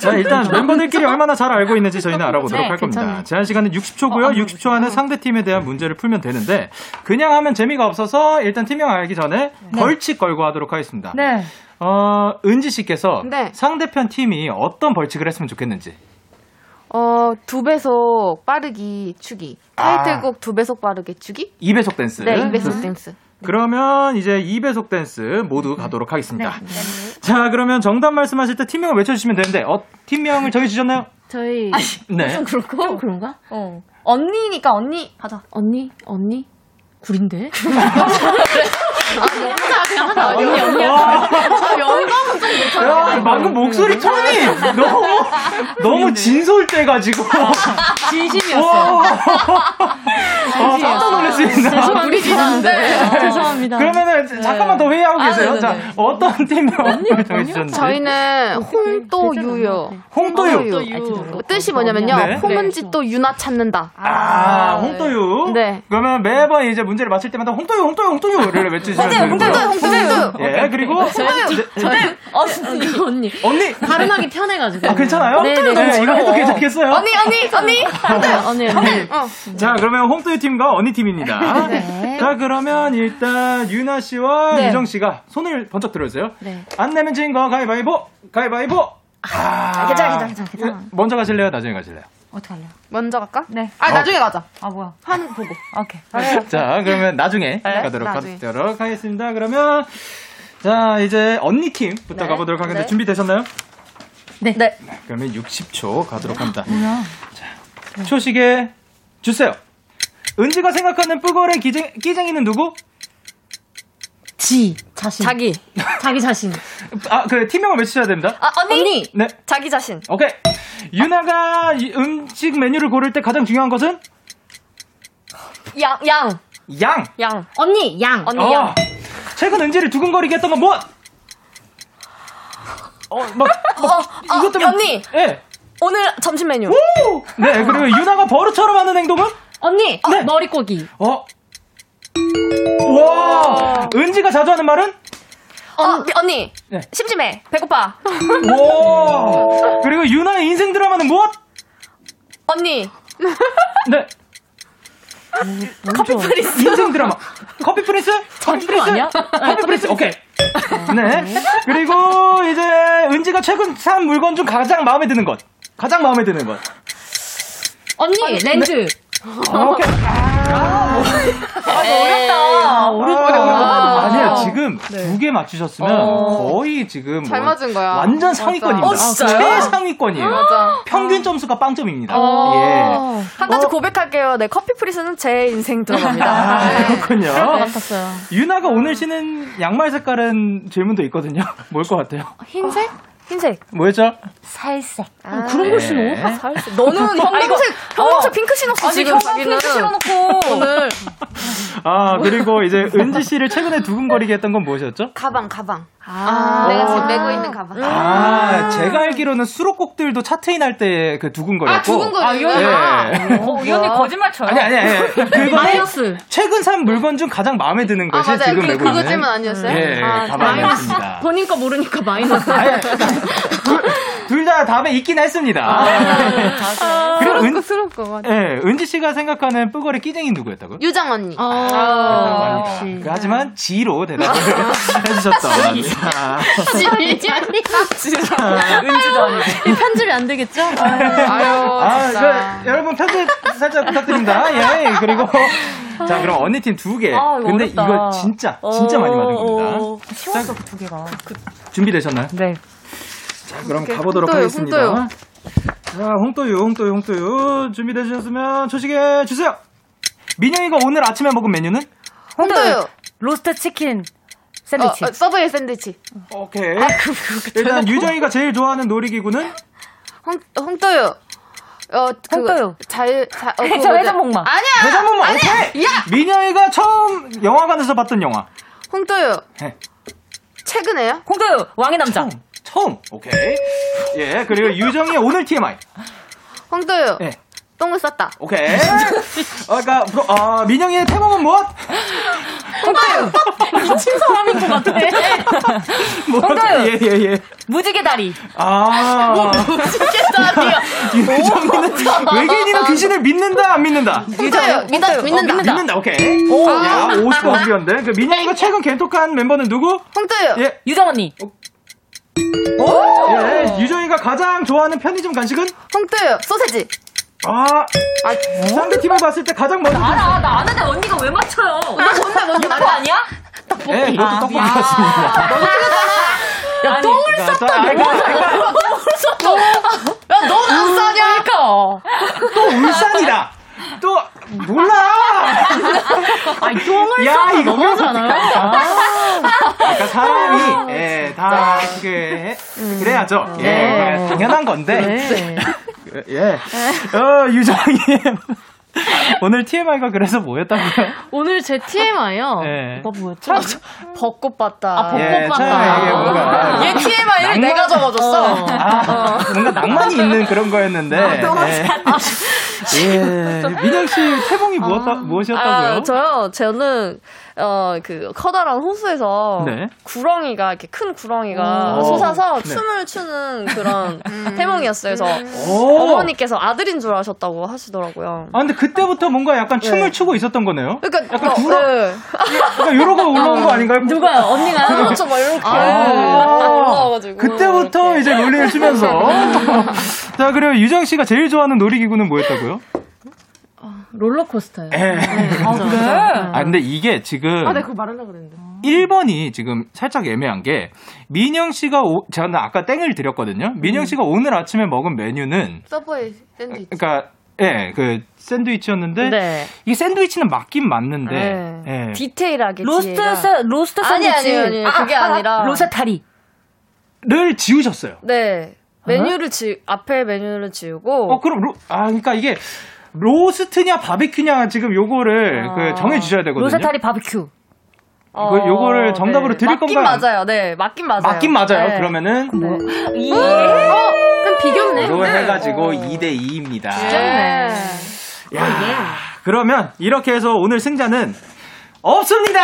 Speaker 1: 자 일단 멤버들끼리 얼마나 잘 알고 있는지 저희는 알아보도록
Speaker 8: 네,
Speaker 1: 할 겁니다.
Speaker 8: 괜찮아요.
Speaker 1: 제한 시간은 60초고요. 60초 안에 상대 팀에 대한 문제를 풀면 되는데 그냥 하면 재미가 없어서 일단 팀명 알기 전에 벌칙 걸고 하도록 하겠습니다.
Speaker 8: 네.
Speaker 1: 어 은지 씨께서
Speaker 9: 네.
Speaker 1: 상대편 팀이 어떤 벌칙을 했으면 좋겠는지.
Speaker 9: 어, 두 배속 빠르기 추기.
Speaker 1: 아.
Speaker 9: 타이틀곡 두 배속 빠르게 추기?
Speaker 1: 2배속 댄스.
Speaker 9: 네, 2배속 댄스.
Speaker 1: 그러면 이제 2배속 댄스 모두 가도록 하겠습니다.
Speaker 9: 네.
Speaker 1: 자, 그러면 정답 말씀하실 때 팀명을 외쳐주시면 되는데, 어, 팀명을 정해주셨나요?
Speaker 11: 저희.
Speaker 1: 네.
Speaker 11: 좀 그렇고. 좀 그런가?
Speaker 7: 어. 언니니까 언니. 가자.
Speaker 11: 언니? 언니? 구린데?
Speaker 7: 아, 그냥 하자.
Speaker 11: 언니, 언니.
Speaker 1: 와.
Speaker 7: 영감은 좀.
Speaker 1: 야, 방금 목소리 톤이 너무, 너무 진솔돼가지고.
Speaker 8: 진심이었어요.
Speaker 1: 아, 깜짝 놀랐습니다.
Speaker 11: 죄송합니다.
Speaker 7: 우리 좋아하는데.
Speaker 11: 죄송합니다.
Speaker 1: 그러면 잠깐만 더 회의하고
Speaker 7: 아,
Speaker 1: 계세요.
Speaker 7: 네네네.
Speaker 1: 자, 어떤 팀명을 정해주셨는지.
Speaker 9: 저희는 홍또 유요.
Speaker 1: 홍또유.
Speaker 9: 홍또유. 뜻이 뭐냐면요.
Speaker 1: 네.
Speaker 9: 홍은지 또 유나 찾는다.
Speaker 1: 아, 홍또유.
Speaker 9: 네.
Speaker 1: 그러면 매번 이제 문제를 맞힐 때마다 홍또유, 홍또유, 홍또유를 외치시면 되고요.
Speaker 9: 홍또유.
Speaker 1: 예, 그리고
Speaker 11: 저희, 언니, 언니.
Speaker 1: 언니
Speaker 11: 발음하기 편해가지고.
Speaker 1: 아, 괜찮아요?
Speaker 11: 네, 네,
Speaker 1: 네,
Speaker 11: 네.
Speaker 1: 이거 해도 괜찮겠어요?
Speaker 7: 언니, 언니, 언니.
Speaker 11: 언니, 언니.
Speaker 1: 자, 그러면 홍또유 팀과 언니 팀입니다.
Speaker 11: 네.
Speaker 1: 자, 그러면 일단 유나 씨와
Speaker 8: 네.
Speaker 1: 유정 씨가 손을 번쩍 들어주세요.
Speaker 11: 네.
Speaker 1: 안 내면 진거 가위바위보, 가위바위보. 아,
Speaker 7: 괜찮아, 괜찮아, 괜찮아, 괜찮아.
Speaker 1: 먼저 가실래요? 나중에 가실래요?
Speaker 8: 어떻게 할래요?
Speaker 9: 먼저 갈까?
Speaker 8: 네.
Speaker 9: 아, 나중에 가자.
Speaker 8: 아, 뭐야.
Speaker 9: 하는 거 보고.
Speaker 8: 오케이.
Speaker 1: 자, 그러면 나중에 가도록
Speaker 9: 나중에.
Speaker 1: 하도록 하겠습니다. 그러면 자, 이제 언니 팀부터
Speaker 7: 네.
Speaker 1: 가보도록 하겠습니다.
Speaker 7: 네.
Speaker 1: 준비되셨나요?
Speaker 8: 네.
Speaker 7: 네.
Speaker 1: 그러면 60초 가도록 합니다.
Speaker 8: 뭐야.
Speaker 1: 초시계 주세요. 은지가 생각하는 뿌걸의 기쟁, 끼쟁이는 누구?
Speaker 11: 지. 자신.
Speaker 7: 자기.
Speaker 11: 자기 자신.
Speaker 1: 아, 그 팀명을 외치셔야 됩니다.
Speaker 7: 아, 언니.
Speaker 1: 네.
Speaker 7: 자기 자신.
Speaker 1: 오케이. 유나가 이 음식 메뉴를 고를 때 가장 중요한 것은
Speaker 7: 양, 양.
Speaker 1: 양.
Speaker 7: 양.
Speaker 11: 언니, 양.
Speaker 7: 언니
Speaker 1: 어.
Speaker 7: 양.
Speaker 1: 최근 은지를 두근거리게 했던 건 뭐? 어, 막, 막
Speaker 7: 어,
Speaker 1: 이것 때문에
Speaker 7: 언니.
Speaker 1: 예.
Speaker 7: 오늘 점심 메뉴.
Speaker 1: 오! 네, 그리고 유나가 버릇처럼 하는 행동은?
Speaker 11: 언니.
Speaker 1: 네.
Speaker 11: 머리 꼬기.
Speaker 1: 어. 와! 은지가 자주 하는 말은?
Speaker 11: 언, 언니.
Speaker 1: 네.
Speaker 11: 심심해. 배고파.
Speaker 1: 오! 그리고 유나의 인생 드라마는 무엇?
Speaker 11: 언니.
Speaker 1: 네.
Speaker 11: 커피 프린스.
Speaker 1: 인생 드라마. 커피 프린스? 커피 프린스?
Speaker 8: 아니야?
Speaker 1: 커피 프린스, 오케이. 네. 그리고 이제 은지가 최근 산 물건 중 가장 마음에 드는 것. 가장 마음에 드는 것.
Speaker 11: 언니, 렌즈.
Speaker 1: 오케이.
Speaker 8: 아, 어렵다.
Speaker 1: 아, 아니야, 지금 두 개 맞추셨으면
Speaker 9: 어.
Speaker 1: 거의 지금 잘뭐
Speaker 9: 맞은 거야.
Speaker 1: 완전. 상위권입니다.
Speaker 9: 어?
Speaker 1: 최상위권이에요.
Speaker 9: 맞아.
Speaker 1: 평균 점수가 빵점입니다.
Speaker 11: 어.
Speaker 1: 예.
Speaker 11: 한 가지 고백할게요. 네, 커피 프린스는 제 인생 드라마입니다.
Speaker 1: 아,
Speaker 11: 네.
Speaker 1: 그렇군요.
Speaker 11: 그럴 것 같았어요.
Speaker 1: 유나가 오늘 신은 양말 색깔은 질문도 있거든요. 뭘 것 같아요?
Speaker 11: 흰색? 흰색.
Speaker 1: 뭐였죠?
Speaker 8: 살색.
Speaker 11: 아, 그런 걸
Speaker 1: 네.
Speaker 11: 신어? 아, 살색. 너는 형광색, 형광색 핑크 신었어,
Speaker 8: 아니,
Speaker 11: 지금.
Speaker 8: 형광. 핑크 신어놓고.
Speaker 11: 오늘.
Speaker 1: 아, 그리고 이제 은지 씨를 최근에 두근거리게 했던 건 무엇이었죠?
Speaker 9: 가방, 가방.
Speaker 11: 아.
Speaker 9: 내가 지금 메고 있는 가방.
Speaker 1: 아, 제가 알기로는 수록곡들도 차트인 할 때 그 두근거렸고.
Speaker 9: 아, 두근거리는
Speaker 8: 아, 이 언니.
Speaker 1: 예.
Speaker 8: 어, 이 언니 거짓말 쳐요.
Speaker 1: 아니, 아니, 아니. 그거는
Speaker 11: 마이너스.
Speaker 1: 최근 산 물건 중 가장 마음에 드는
Speaker 9: 아,
Speaker 1: 것이
Speaker 9: 맞아요.
Speaker 1: 지금
Speaker 9: 그,
Speaker 1: 메고
Speaker 9: 그거
Speaker 1: 있는.
Speaker 9: 질문 아니었어요?
Speaker 1: 예,
Speaker 9: 아,
Speaker 1: 가방이었습니다.
Speaker 11: 본인 거 모르니까 마이너스.
Speaker 1: 둘 다 답에 있긴 했습니다.
Speaker 9: 아,
Speaker 1: 그리고 은,
Speaker 9: 스럽고.
Speaker 1: 예, 은지 씨가 생각하는 뿌거리 끼쟁이 누구였다고요?
Speaker 9: 유정 언니.
Speaker 11: 아,
Speaker 1: 그 하지만 지로 대답을 해주셨던. 아,
Speaker 8: 은지도 아니고.
Speaker 11: 이 편집이 안 되겠죠?
Speaker 9: 아유,
Speaker 1: 아. 그, 여러분 편집 살짝 부탁드립니다. 예, 그리고 자 그럼 언니 팀 두 개.
Speaker 8: 아, 이거
Speaker 1: 근데
Speaker 8: 어렵다.
Speaker 1: 이거 진짜 진짜 많이 맞은 겁니다.
Speaker 8: 쉬웠어, 그두 개가.
Speaker 1: 준비되셨나요?
Speaker 8: 네.
Speaker 1: 자 그럼
Speaker 9: 오케이,
Speaker 1: 가보도록
Speaker 9: 홍도요,
Speaker 1: 하겠습니다.
Speaker 9: 홍도요.
Speaker 1: 자 홍도유, 홍도유, 홍도유 준비되셨으면 초식에 주세요. 민영이가 오늘 아침에 먹은 메뉴는?
Speaker 9: 홍도요.
Speaker 8: 로스트 치킨
Speaker 9: 어,
Speaker 8: 샌드위치.
Speaker 9: 어, 서브웨이 샌드위치.
Speaker 1: 오케이. 일단 유정이가 제일 좋아하는 놀이기구는?
Speaker 9: 홍, 홍도요. 어, 그거,
Speaker 8: 홍도요.
Speaker 9: 잘, 잘, 어,
Speaker 8: 저? 회전목마.
Speaker 9: 아니야!
Speaker 1: 해산물만
Speaker 9: 아니야!
Speaker 1: 오케이.
Speaker 9: 야!
Speaker 1: 민영이가 처음 영화관에서 봤던 영화.
Speaker 9: 홍도요.
Speaker 1: 네.
Speaker 9: 최근에요?
Speaker 8: 홍도요, 왕의 남자.
Speaker 1: 처음. 처음. 오케이. 예 그리고 유정이의 오늘 TMI.
Speaker 9: 홍도요.
Speaker 1: 예.
Speaker 9: 똥을 쌌다.
Speaker 1: 오케이. 아까 그, 아 민영이의 태몽은 무엇?
Speaker 8: 미친 사람인 것 같아.
Speaker 1: 뭐,
Speaker 8: 홍도요.
Speaker 1: 예 예 예.
Speaker 8: 무지개 다리.
Speaker 1: 아. 유정이는 외계인이나 귀신을 믿는다 안 믿는다?
Speaker 9: 홍도요. 믿다, 믿는다.
Speaker 1: 믿는다. 오케이. 야 50번 준비한데. 그 민영이가 최근 개톡한 멤버는 누구?
Speaker 9: 홍도요.
Speaker 1: 예.
Speaker 8: 유정 언니.
Speaker 1: 예. 유정이가 가장 좋아하는 편의점 간식은?
Speaker 9: 홍도요. 소세지.
Speaker 1: 아. 상대 팀을 봤을 때 가장 먼저.
Speaker 8: 알아, 나 아는데 언니가 왜 맞춰요? 나 뭔데, 뭔데, 거 아니야?
Speaker 1: 예, 그것도 떡볶이 같습니다.
Speaker 8: 야, 똥을
Speaker 1: 쌌다.
Speaker 9: 야, 너안 싸냐?
Speaker 1: 또 울산이다. 또 몰라.
Speaker 8: 아니, 똥을
Speaker 1: 야, 이거
Speaker 8: 너무하잖아요.
Speaker 1: 그러니까 사람이 예, 다 그게 그래야죠. 예,
Speaker 8: 네.
Speaker 1: 당연한 건데.
Speaker 8: 네.
Speaker 1: 예. 어, 유정이 오늘 TMI가 그래서 뭐였다고요?
Speaker 11: 오늘 제 TMI요.
Speaker 1: 예.
Speaker 8: 뭐 뭐였죠?
Speaker 11: 벚꽃 봤다.
Speaker 8: 아, 벚꽃
Speaker 1: 예,
Speaker 8: 봤다.
Speaker 1: 처음에 이게 뭔가
Speaker 9: 얘 TMI를
Speaker 1: 낭만-
Speaker 9: 내가 적어줬어.
Speaker 1: 아, 뭔가 낭만이 있는 그런 거였는데. 예. 예. 민영 씨 태몽이 무엇다, 무엇이었다고요?
Speaker 11: 아, 저요. 저는 어 그 커다란 호수에서
Speaker 1: 네.
Speaker 11: 구렁이가 이렇게 큰 구렁이가
Speaker 1: 오.
Speaker 11: 솟아서
Speaker 1: 네.
Speaker 11: 춤을 추는 그런 태몽이었어요. 그래서
Speaker 1: 오.
Speaker 11: 어머니께서 아들인 줄 아셨다고 하시더라고요.
Speaker 1: 아, 근데 그때부터 뭔가 약간 춤을
Speaker 11: 네.
Speaker 1: 추고 있었던 거네요?
Speaker 11: 그러니까
Speaker 1: 약간
Speaker 11: 어,
Speaker 1: 구렁,
Speaker 11: 네.
Speaker 1: 약간 요러고 올라온 거 아닌가요?
Speaker 8: 누가요? 언니가요?
Speaker 11: 그렇죠, 막 이렇게
Speaker 1: 아,
Speaker 11: 올라와가지고
Speaker 1: 그때부터 이제 롤링을 추면서. 자, 그리고 유정 씨가 제일 좋아하는 놀이기구는 뭐였다고요?
Speaker 11: 롤러코스터요.
Speaker 1: 예.
Speaker 8: 아, 그래?
Speaker 1: 아, 근데 이게 지금
Speaker 9: 아, 내가 그거 말하려고 그랬는데.
Speaker 1: 1번이 지금 살짝 애매한 게 민영 씨가 오, 저는 아까 땡을 드렸거든요. 민영 씨가 오늘 아침에 먹은 메뉴는
Speaker 9: 서브웨이 샌드위치.
Speaker 1: 그러니까 예, 그 샌드위치였는데
Speaker 11: 네.
Speaker 1: 이게 샌드위치는 맞긴 맞는데
Speaker 11: 네.
Speaker 1: 예.
Speaker 11: 디테일하게
Speaker 8: 로스트, 세, 로스트
Speaker 11: 아니,
Speaker 8: 샌드위치.
Speaker 11: 아니, 아니, 그게 아 니라-
Speaker 8: 로세타리.
Speaker 1: 를 지우셨어요.
Speaker 11: 네. 메뉴를 지 앞에 메뉴를 지우고
Speaker 1: 어, 그럼 로, 아, 그러니까 이게 로스트냐 바베큐냐 지금 요거를
Speaker 11: 아.
Speaker 1: 그 정해 주셔야 되거든요.
Speaker 8: 로세타리 바비큐.
Speaker 1: 그 요거를 정답으로 드릴
Speaker 11: 맞긴
Speaker 1: 건가요?
Speaker 11: 맞아요. 네, 맞긴 맞아요.
Speaker 1: 맞긴 맞아요.
Speaker 11: 네.
Speaker 1: 그러면은
Speaker 8: 예.
Speaker 11: 어, 그럼 비겼네.
Speaker 1: 로 해가지고 2대 2입니다.
Speaker 11: 네.
Speaker 1: 야, 그러면 이렇게 해서 오늘 승자는 없습니다.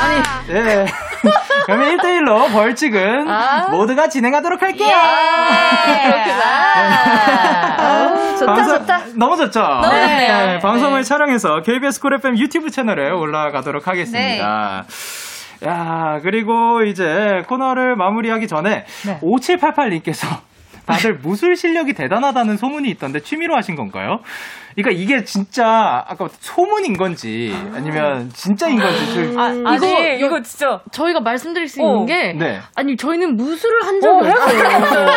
Speaker 11: 아니,
Speaker 1: 예. 그러면 1대1로 벌칙은
Speaker 7: 아.
Speaker 1: 모두가 진행하도록 할게요.
Speaker 7: 예. 그렇구나. 아우, 좋다,
Speaker 1: 방송-
Speaker 7: 좋다.
Speaker 1: 너무 좋죠?
Speaker 7: 너무 좋네요.
Speaker 1: 네, 방송을 촬영해서 KBS 쿨 FM 유튜브 채널에 올라가도록 하겠습니다.
Speaker 7: 네.
Speaker 1: 야, 그리고 이제 코너를 마무리하기 전에
Speaker 8: 네.
Speaker 1: 5788님께서 다들 무술 실력이 대단하다는 소문이 있던데 취미로 하신 건가요? 그러니까 이게 진짜 아까 소문인 건지 아니면 진짜인 건지 좀-
Speaker 8: 아, 아니,
Speaker 11: 이거-
Speaker 8: 이거, 진짜.
Speaker 11: 저희가 말씀드릴 수
Speaker 8: 어.
Speaker 11: 있는 게
Speaker 1: 네.
Speaker 11: 아니 저희는 무술을 한
Speaker 8: 어,
Speaker 11: 적이 없어요.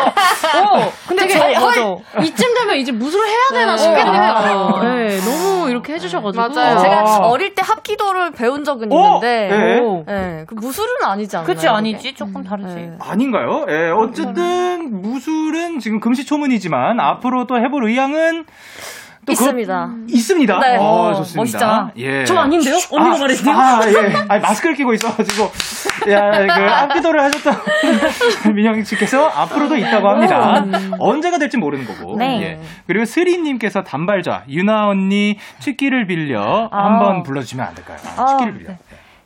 Speaker 8: 어, 근데
Speaker 11: 되게
Speaker 8: 저,
Speaker 11: 헐,
Speaker 8: 맞아.
Speaker 11: 이쯤 되면 이제 무술을 해야 되나
Speaker 8: 네.
Speaker 11: 싶겠네요.
Speaker 8: 아.
Speaker 11: 네, 너무 이렇게 해주셔가지고
Speaker 9: 맞아요.
Speaker 7: 제가
Speaker 1: 아.
Speaker 7: 어릴 때 합기도를 배운 적은
Speaker 1: 오!
Speaker 7: 있는데,
Speaker 1: 네.
Speaker 7: 네, 그 무술은 아니지 않나요?
Speaker 8: 그치,
Speaker 7: 그게?
Speaker 8: 아니지. 조금 다르지.
Speaker 7: 네.
Speaker 1: 아닌가요? 예, 어쨌든 무술은 지금 금시초문이지만 앞으로 또 해볼 의향은 또
Speaker 7: 있습니다.
Speaker 1: 그- 있습니다.
Speaker 7: 네.
Speaker 1: 어,
Speaker 8: 어,
Speaker 1: 좋습니다.
Speaker 8: 멋있다.
Speaker 1: 예.
Speaker 11: 저 아닌데요? 언니가
Speaker 1: 아,
Speaker 11: 말했어요.
Speaker 1: 아, 예. 아니, 마스크를 끼고 있어가지고. 야, 그, 앞기도를 하셨던 민영 씨께서 앞으로도 있다고 합니다. 언제가 될지 모르는 거고.
Speaker 8: 네.
Speaker 1: 예. 그리고 스리님께서 단발자, 유나 언니, 취기를 빌려
Speaker 8: 아.
Speaker 1: 한번 불러주시면 안 될까요?
Speaker 8: 아,
Speaker 1: 취기를 빌려.
Speaker 8: 네.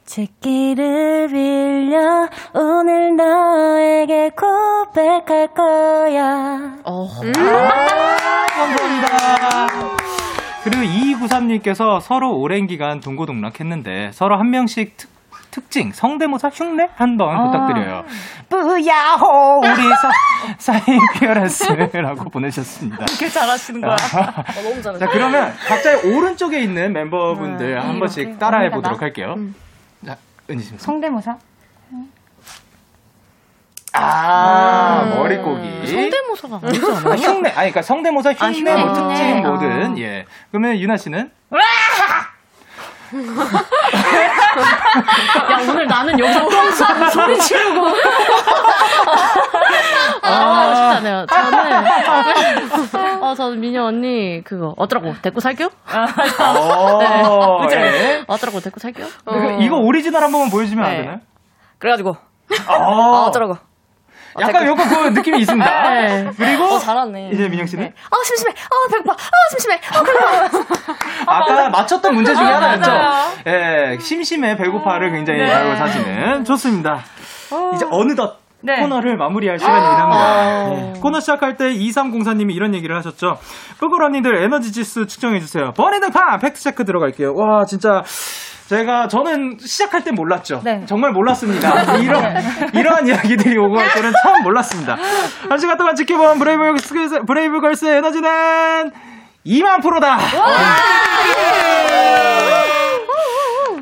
Speaker 10: 제끼를 빌려 오늘 너에게 고백할 거야
Speaker 11: 어.
Speaker 1: 감사합니다. 그리고 2293님께서 서로 오랜 기간 동고동락했는데 서로 한 명씩 특, 특징, 성대모사 흉내 한번
Speaker 8: 아.
Speaker 1: 부탁드려요. 뿌야호 우리 사, 사이피어라스라고 보내셨습니다.
Speaker 8: 이렇게 잘하시는 거야.
Speaker 7: 너무 잘해.
Speaker 1: 자 그러면 각자의 오른쪽에 있는 멤버분들 한 번씩
Speaker 8: 이렇게
Speaker 1: 따라해 보도록
Speaker 8: 나?
Speaker 1: 할게요. 자 은지 씨.
Speaker 8: 성대모사?
Speaker 1: 아 머리꼬기.
Speaker 11: 성대모사가 아니지
Speaker 1: 아,
Speaker 11: 않아요?
Speaker 1: 흉내. 아니, 그러니까 성대모사 흉내,
Speaker 11: 흉내.
Speaker 1: 뭐 특징
Speaker 11: 흉내.
Speaker 1: 뭐든. 예. 그러면 유나 씨는?
Speaker 11: 야 오늘 나는 여기서 똥 싸고 소리 지르고 아 쉽지 않아요 저는 어 저는 민영 언니 그거 어쩌라고 데리고 살게요?
Speaker 1: 어,
Speaker 11: 그죠?
Speaker 1: 예.
Speaker 11: 어쩌라고 데리고 살게요?
Speaker 1: 그, 이거 오리지널 한 번만 보여주면 안
Speaker 11: 네.
Speaker 1: 되나요?
Speaker 7: 그래가지고,
Speaker 1: 어,
Speaker 7: 아, 어쩌라고.
Speaker 1: 약간 요거 그 느낌이 있습니다.
Speaker 11: 네.
Speaker 1: 그리고
Speaker 7: 어, 잘하네.
Speaker 1: 이제 민영 씨는
Speaker 7: 아, 심심해. 아, 배고파. 아, 심심해. 아, 배고파.
Speaker 1: 아까 맞췄던 문제 중에
Speaker 8: 아,
Speaker 1: 하나였죠. 예, 심심해 배고파를 굉장히 잘 사시는 좋습니다. 이제 어느덧
Speaker 8: 네.
Speaker 1: 코너를 마무리할 시간이긴 합니다. 네. 코너 시작할 때 2304님이 이런 얘기를 하셨죠. 뿌글 언니들 에너지 지수 측정해주세요. 버리등판 팩트체크 들어갈게요. 와, 진짜. 제가, 저는 시작할 땐 몰랐죠.
Speaker 8: 네.
Speaker 1: 정말 몰랐습니다. 이런, 이러한 이야기들이 오고 갈 줄은 참 몰랐습니다. 한 시간 동안 지켜본 브레이브걸스, 브레이브걸스의 에너지는 2만 프로다!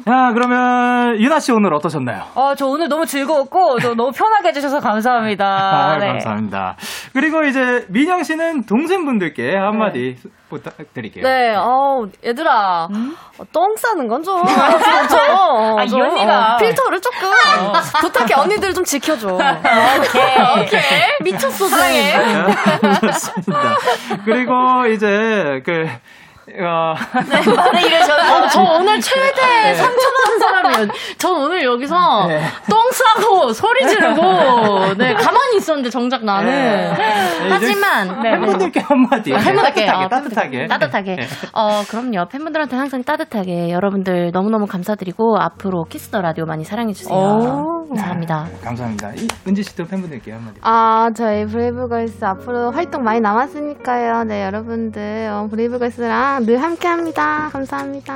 Speaker 1: 자, 그러면, 유나 씨 오늘 어떠셨나요?
Speaker 8: 어, 저 오늘 너무 즐거웠고, 저 너무 편하게 해주셔서 감사합니다.
Speaker 1: 아,
Speaker 8: 네.
Speaker 1: 감사합니다. 그리고 이제 민영 씨는 동생분들께 한마디 부탁드릴게요.
Speaker 7: 네, 어, 얘들아, 어, 똥 싸는 건 좀. 좀,
Speaker 8: 아, 이
Speaker 7: 좀,
Speaker 8: 언니가.
Speaker 7: 어, 필터를 조금. 부탁해, 언니들 좀 지켜줘.
Speaker 8: 오케이.
Speaker 7: 오케이.
Speaker 11: 미쳤어
Speaker 7: 사랑해.
Speaker 1: 좋습니다. 그리고 이제 그 어,
Speaker 8: 말을 이러셔서.
Speaker 11: 어, 저 오늘 최대 상처받은 사람이에요. 전 오늘 여기서
Speaker 1: 네.
Speaker 11: 똥 싸고 소리 지르고 네 가만히 있었는데 정작 나는
Speaker 1: 네,
Speaker 11: 하지만
Speaker 1: 이제 팬분들께 한마디
Speaker 11: 팬분들께
Speaker 1: 따뜻하게
Speaker 11: 어,
Speaker 1: 따뜻하게
Speaker 11: 따뜻하게.
Speaker 1: 네.
Speaker 11: 어 그럼요 팬분들한테 항상 따뜻하게 여러분들 너무너무 감사드리고 앞으로 Kiss the Radio 많이 사랑해 주세요.
Speaker 7: 오.
Speaker 11: 감사합니다.
Speaker 1: 감사합니다. 이, 은지 씨도 팬분들께 한마디.
Speaker 9: 아, 저희 브레이브걸스 앞으로 활동 많이 남았으니까요. 네, 여러분들, 어, 브레이브걸스랑 늘 함께 합니다. 감사합니다.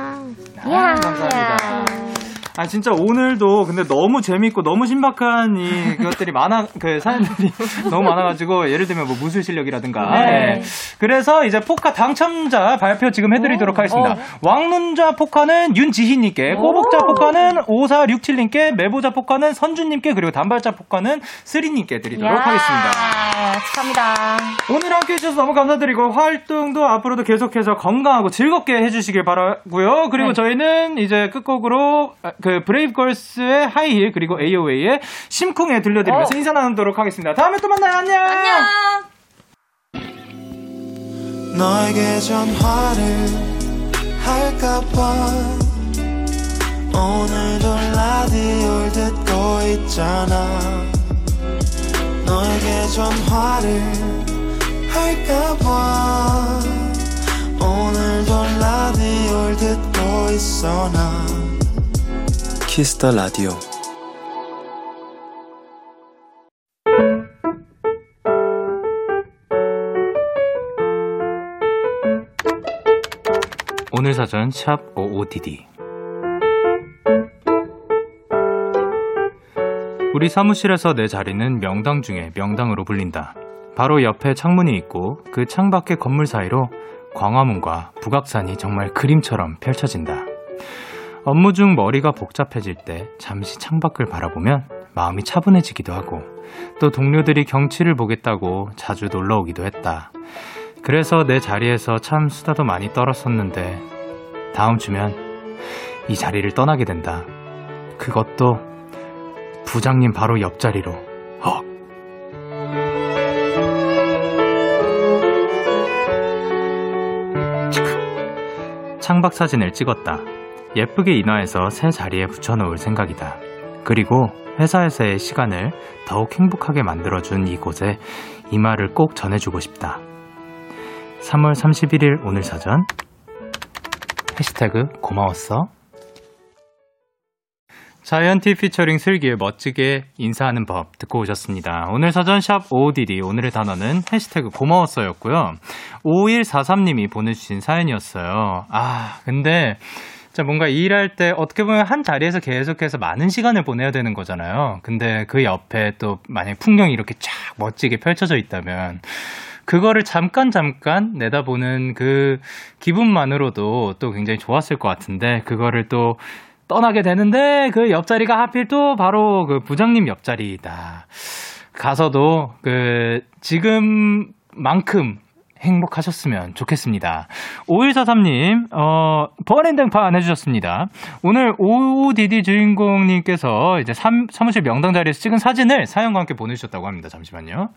Speaker 1: 아, 감사합니다. 아 진짜 오늘도 근데 너무 재밌고 너무 신박한 이 그것들이 많아 그 사연들이 너무 많아가지고 예를 들면 뭐 무술 실력이라든가
Speaker 8: 네.
Speaker 1: 예. 그래서 이제 포카 당첨자 발표 지금 해드리도록 하겠습니다 왕눈자 포카는 윤지희님께 꼬북자 포카는 5467님께 매보자 포카는 선주님께 그리고 단발자 포카는 스리님께 드리도록 하겠습니다
Speaker 8: 축하합니다.
Speaker 1: 오늘 함께 해주셔서 너무 감사드리고 활동도 앞으로도 계속해서 건강하고 즐겁게 해주시길 바라고요. 그리고
Speaker 8: 네.
Speaker 1: 저희는 이제 끝곡으로 아, 그 브레이브걸스의 하이힐 그리고 AOA의 심쿵에 들려드리면서
Speaker 8: 어.
Speaker 1: 인사 나누도록 하겠습니다. 다음에 또 만나요. 안녕. 안녕.
Speaker 5: 너에게 전화를 할까봐 오늘도 라디오를 듣고 있잖아 너에게 전화를 할까봐 오늘도 라디오를 듣고 있어 나 Kiss the Radio.
Speaker 1: 오늘 사전 샵 OODD 우리 사무실에서 내 자리는 명당 중에 명당으로 불린다. 바로 옆에 창문이 있고 그 창밖의 건물 사이로 광화문과 북악산이 정말 그림처럼 펼쳐진다. 업무 중 머리가 복잡해질 때 잠시 창밖을 바라보면 마음이 차분해지기도 하고 또 동료들이 경치를 보겠다고 자주 놀러 오기도 했다. 그래서 내 자리에서 참 수다도 많이 떨었었는데 다음 주면 이 자리를 떠나게 된다. 그것도 부장님 바로 옆자리로. 헉. 창밖 사진을 찍었다. 예쁘게 인화해서 새 자리에 붙여놓을 생각이다. 그리고 회사에서의 시간을 더욱 행복하게 만들어준 이곳에 이 말을 꼭 전해주고 싶다. 3월 31일 오늘 사전 해시태그 고마웠어 자이언티 피처링 슬기의 멋지게 인사하는 법 듣고 오셨습니다. 오늘 사전샵 OODD 오늘의 단어는 해시태그 고마웠어였고요. 5143님이 보내주신 사연이었어요. 아 근데 자, 뭔가 일할 때 어떻게 보면 한 자리에서 계속해서 많은 시간을 보내야 되는 거잖아요. 근데 그 옆에 또 만약 풍경이 이렇게 쫙 멋지게 펼쳐져 있다면 그거를 잠깐 잠깐 내다보는 그 기분만으로도 또 굉장히 좋았을 것 같은데 그거를 또 떠나게 되는데 그 옆자리가 하필 또 바로 그 부장님 옆자리다. 가서도 그 지금만큼 행복하셨으면 좋겠습니다. 5143님, 어, 버랜등판 해주셨습니다. 오늘 OODD 주인공님께서 이제 삼, 사무실 명당 자리에서 찍은 사진을 사연과 함께 보내주셨다고 합니다. 잠시만요.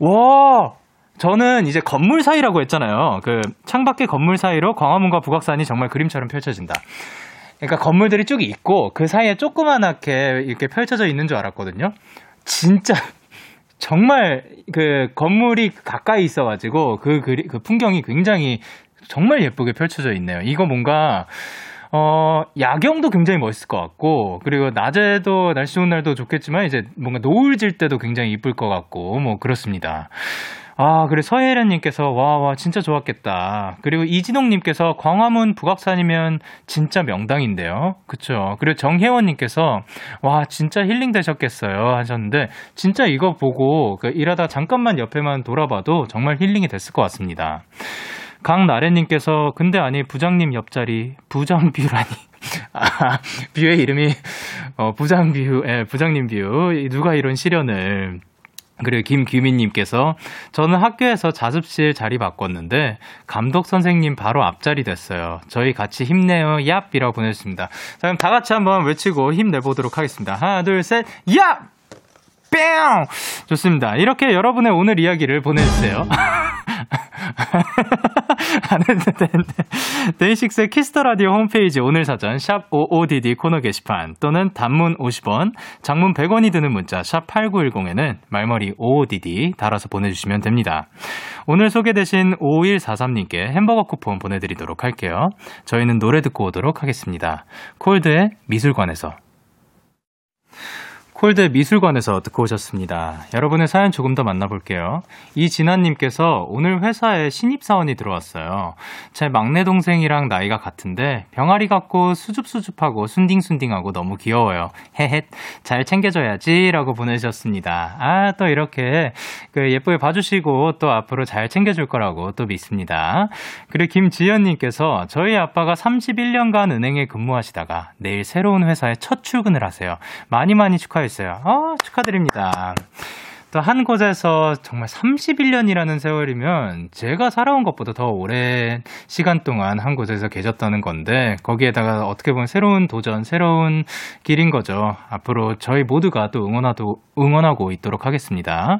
Speaker 1: 와! 저는 이제 건물 사이라고 했잖아요. 그 창밖의 건물 사이로 광화문과 북악산이 정말 그림처럼 펼쳐진다. 그러니까 건물들이 쭉 있고 그 사이에 조그만하게 이렇게 펼쳐져 있는 줄 알았거든요. 진짜 정말 그 건물이 가까이 있어가지고 그, 그, 그 풍경이 굉장히 정말 예쁘게 펼쳐져 있네요. 이거 뭔가 어, 야경도 굉장히 멋있을 것 같고, 그리고 낮에도 날씨 좋은 날도 좋겠지만, 이제 뭔가 노을 질 때도 굉장히 이쁠 것 같고, 뭐, 그렇습니다. 아, 그래, 서혜련님께서, 와, 와, 진짜 좋았겠다. 그리고 이진홍 님께서, 광화문 북악산이면 진짜 명당인데요. 그쵸. 그리고 정혜원 님께서, 와, 진짜 힐링 되셨겠어요. 하셨는데, 진짜 이거 보고, 그 일하다 잠깐만 옆에만 돌아봐도 정말 힐링이 됐을 것 같습니다. 강나래님께서 근데 아니 부장님 옆자리 부장뷰라니 아, 뷰의 이름이 어, 부장뷰 예, 부장님 뷰 누가 이런 시련을 그리고 김규민님께서 저는 학교에서 자습실 자리 바꿨는데 감독 선생님 바로 앞자리 됐어요. 저희 같이 힘내요 얍이라고 보내줬습니다 자 그럼 다 같이 한번 외치고 힘내보도록 하겠습니다. 하나 둘 셋 얍! 뿅! 좋습니다. 이렇게 여러분의 오늘 이야기를 보내주세요. 되는데. 데이식스의 Kiss the Radio 홈페이지 오늘 사전 샵 OODD 코너 게시판 또는 단문 50원, 장문 100원이 드는 문자 샵 8910에는 말머리 OODD 달아서 보내주시면 됩니다. 오늘 소개되신 5143님께 햄버거 쿠폰 보내드리도록 할게요. 저희는 노래 듣고 오도록 하겠습니다. 콜드의 미술관에서 콜드 미술관에서 듣고 오셨습니다. 여러분의 사연 조금 더 만나볼게요. 이진아님께서 오늘 회사에 신입사원이 들어왔어요. 제 막내 동생이랑 나이가 같은데 병아리 같고 수줍수줍하고 순딩순딩하고 너무 귀여워요. 헤헷. 잘 챙겨줘야지. 라고 보내주셨습니다. 아, 또 이렇게 그 예쁘게 봐주시고 또 앞으로 잘 챙겨줄 거라고 또 믿습니다. 그리고 김지연님께서 저희 아빠가 31년간 은행에 근무하시다가 내일 새로운 회사에 첫 출근을 하세요. 많이 많이 축하해 있어요. 어, 축하드립니다. 또 한 곳에서 정말 31년이라는 세월이면 제가 살아온 것보다 더 오랜 시간 동안 한 곳에서 계셨다는 건데 거기에다가 어떻게 보면 새로운 도전, 새로운 길인 거죠. 앞으로 저희 모두가 또 응원하도, 응원하고 있도록 하겠습니다.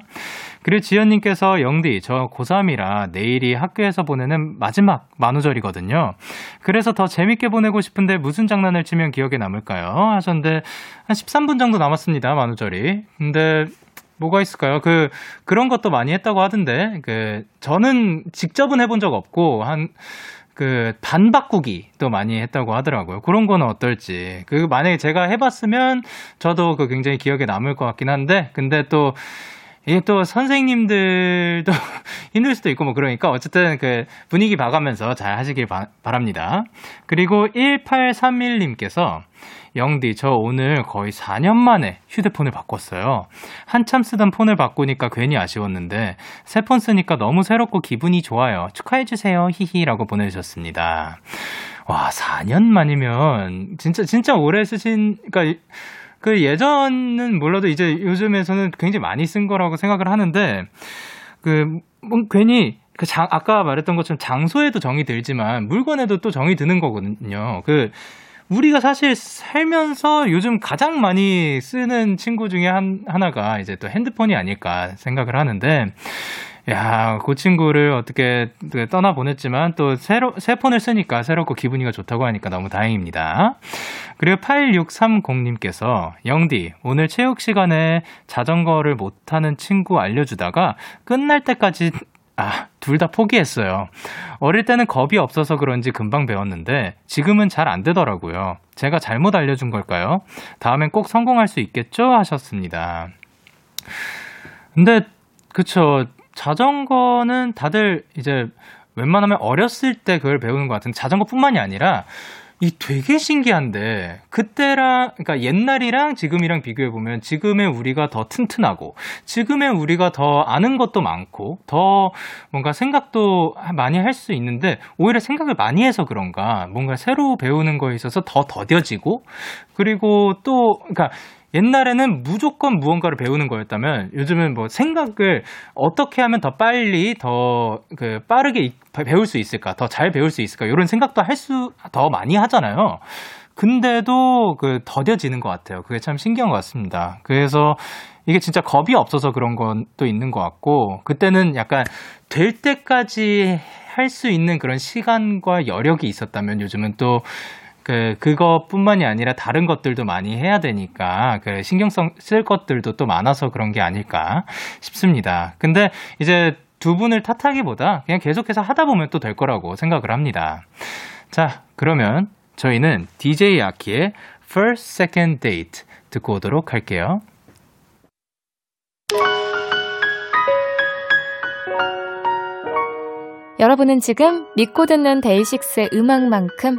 Speaker 1: 그리고 지연님께서 영디, 저 고3이라 내일이 학교에서 보내는 마지막 만우절이거든요. 그래서 더 재밌게 보내고 싶은데 무슨 장난을 치면 기억에 남을까요? 하셨는데 한 13분 정도 남았습니다, 만우절이. 근데 뭐가 있을까요? 그, 그런 것도 많이 했다고 하던데, 그, 저는 직접은 해본 적 없고, 한, 그, 반 바꾸기 또 많이 했다고 하더라고요. 그런 거는 어떨지. 그, 만약에 제가 해봤으면 저도 그 굉장히 기억에 남을 것 같긴 한데, 근데 또, 이게 또 선생님들도 힘들 수도 있고 뭐 그러니까 어쨌든 그 분위기 봐가면서 잘 하시길 바, 바랍니다. 그리고 1831님께서 영디, 저 오늘 거의 4년 만에 휴대폰을 바꿨어요. 한참 쓰던 폰을 바꾸니까 괜히 아쉬웠는데, 새 폰 쓰니까 너무 새롭고 기분이 좋아요. 축하해주세요. 히히라고 보내주셨습니다. 와, 4년 만이면, 진짜, 진짜 오래 쓰신, 그니까, 그 예전은 몰라도 이제 요즘에서는 굉장히 많이 쓴 거라고 생각을 하는데, 그, 뭐 괜히, 그 장, 아까 말했던 것처럼 장소에도 정이 들지만 물건에도 또 정이 드는 거거든요. 그, 우리가 사실 살면서 요즘 가장 많이 쓰는 친구 중에 한, 하나가 이제 또 핸드폰이 아닐까 생각을 하는데, 야, 그 친구를 어떻게 떠나 보냈지만 또 새로, 새 폰을 쓰니까 새롭고 기분이가 좋다고 하니까 너무 다행입니다. 그리고 8630님께서 영디, 오늘 체육 시간에 자전거를 못하는 친구 알려주다가 끝날 때까지 아, 둘 다 포기했어요. 어릴 때는 겁이 없어서 그런지 금방 배웠는데 지금은 잘 안 되더라고요. 제가 잘못 알려준 걸까요? 다음엔 꼭 성공할 수 있겠죠? 하셨습니다. 근데, 그쵸. 자전거는 다들 이제 웬만하면 어렸을 때 그걸 배우는 것 같은데 자전거뿐만이 아니라 이 되게 신기한데 그때랑 그러니까 옛날이랑 지금이랑 비교해 보면 지금의 우리가 더 튼튼하고 지금의 우리가 더 아는 것도 많고 더 뭔가 생각도 많이 할 수 있는데 오히려 생각을 많이 해서 그런가 뭔가 새로 배우는 거에 있어서 더 더뎌지고 그리고 또 그러니까 옛날에는 무조건 무언가를 배우는 거였다면 요즘은 뭐 생각을 어떻게 하면 더 빨리 더 그 빠르게 배울 수 있을까 더 잘 배울 수 있을까 이런 생각도 할 수 더 많이 하잖아요. 근데도 그 더뎌지는 것 같아요. 그게 참 신기한 것 같습니다. 그래서 이게 진짜 겁이 없어서 그런 건또 있는 것 같고 그때는 약간 될 때까지 할 수 있는 그런 시간과 여력이 있었다면 요즘은 또 그, 그것뿐만이 아니라 다른 것들도 많이 해야 되니까, 그, 신경 쓸 것들도 또 많아서 그런 게 아닐까 싶습니다. 근데 이제 두 분을 탓하기보다 그냥 계속해서 하다 보면 또 될 거라고 생각을 합니다. 자, 그러면 저희는 DJ 아키의 First Second Date 듣고 오도록 할게요.
Speaker 12: 여러분은 지금 믿고 듣는 데이식스의 음악만큼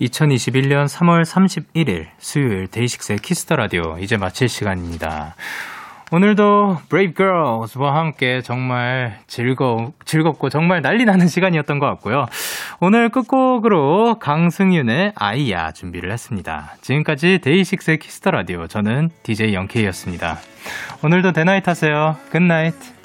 Speaker 1: 2021년 3월 31일 수요일 데이식스의 키스 더 라디오 이제 마칠 시간입니다. 오늘도 브레이브 걸스와 함께 정말 즐거 즐겁고 정말 난리 나는 시간이었던 것 같고요. 오늘 끝곡으로 강승윤의 아이야 준비를 했습니다. 지금까지 데이식스의 키스 더 라디오 저는 DJ 영케이였습니다. 오늘도 대나잇 하세요. Good night.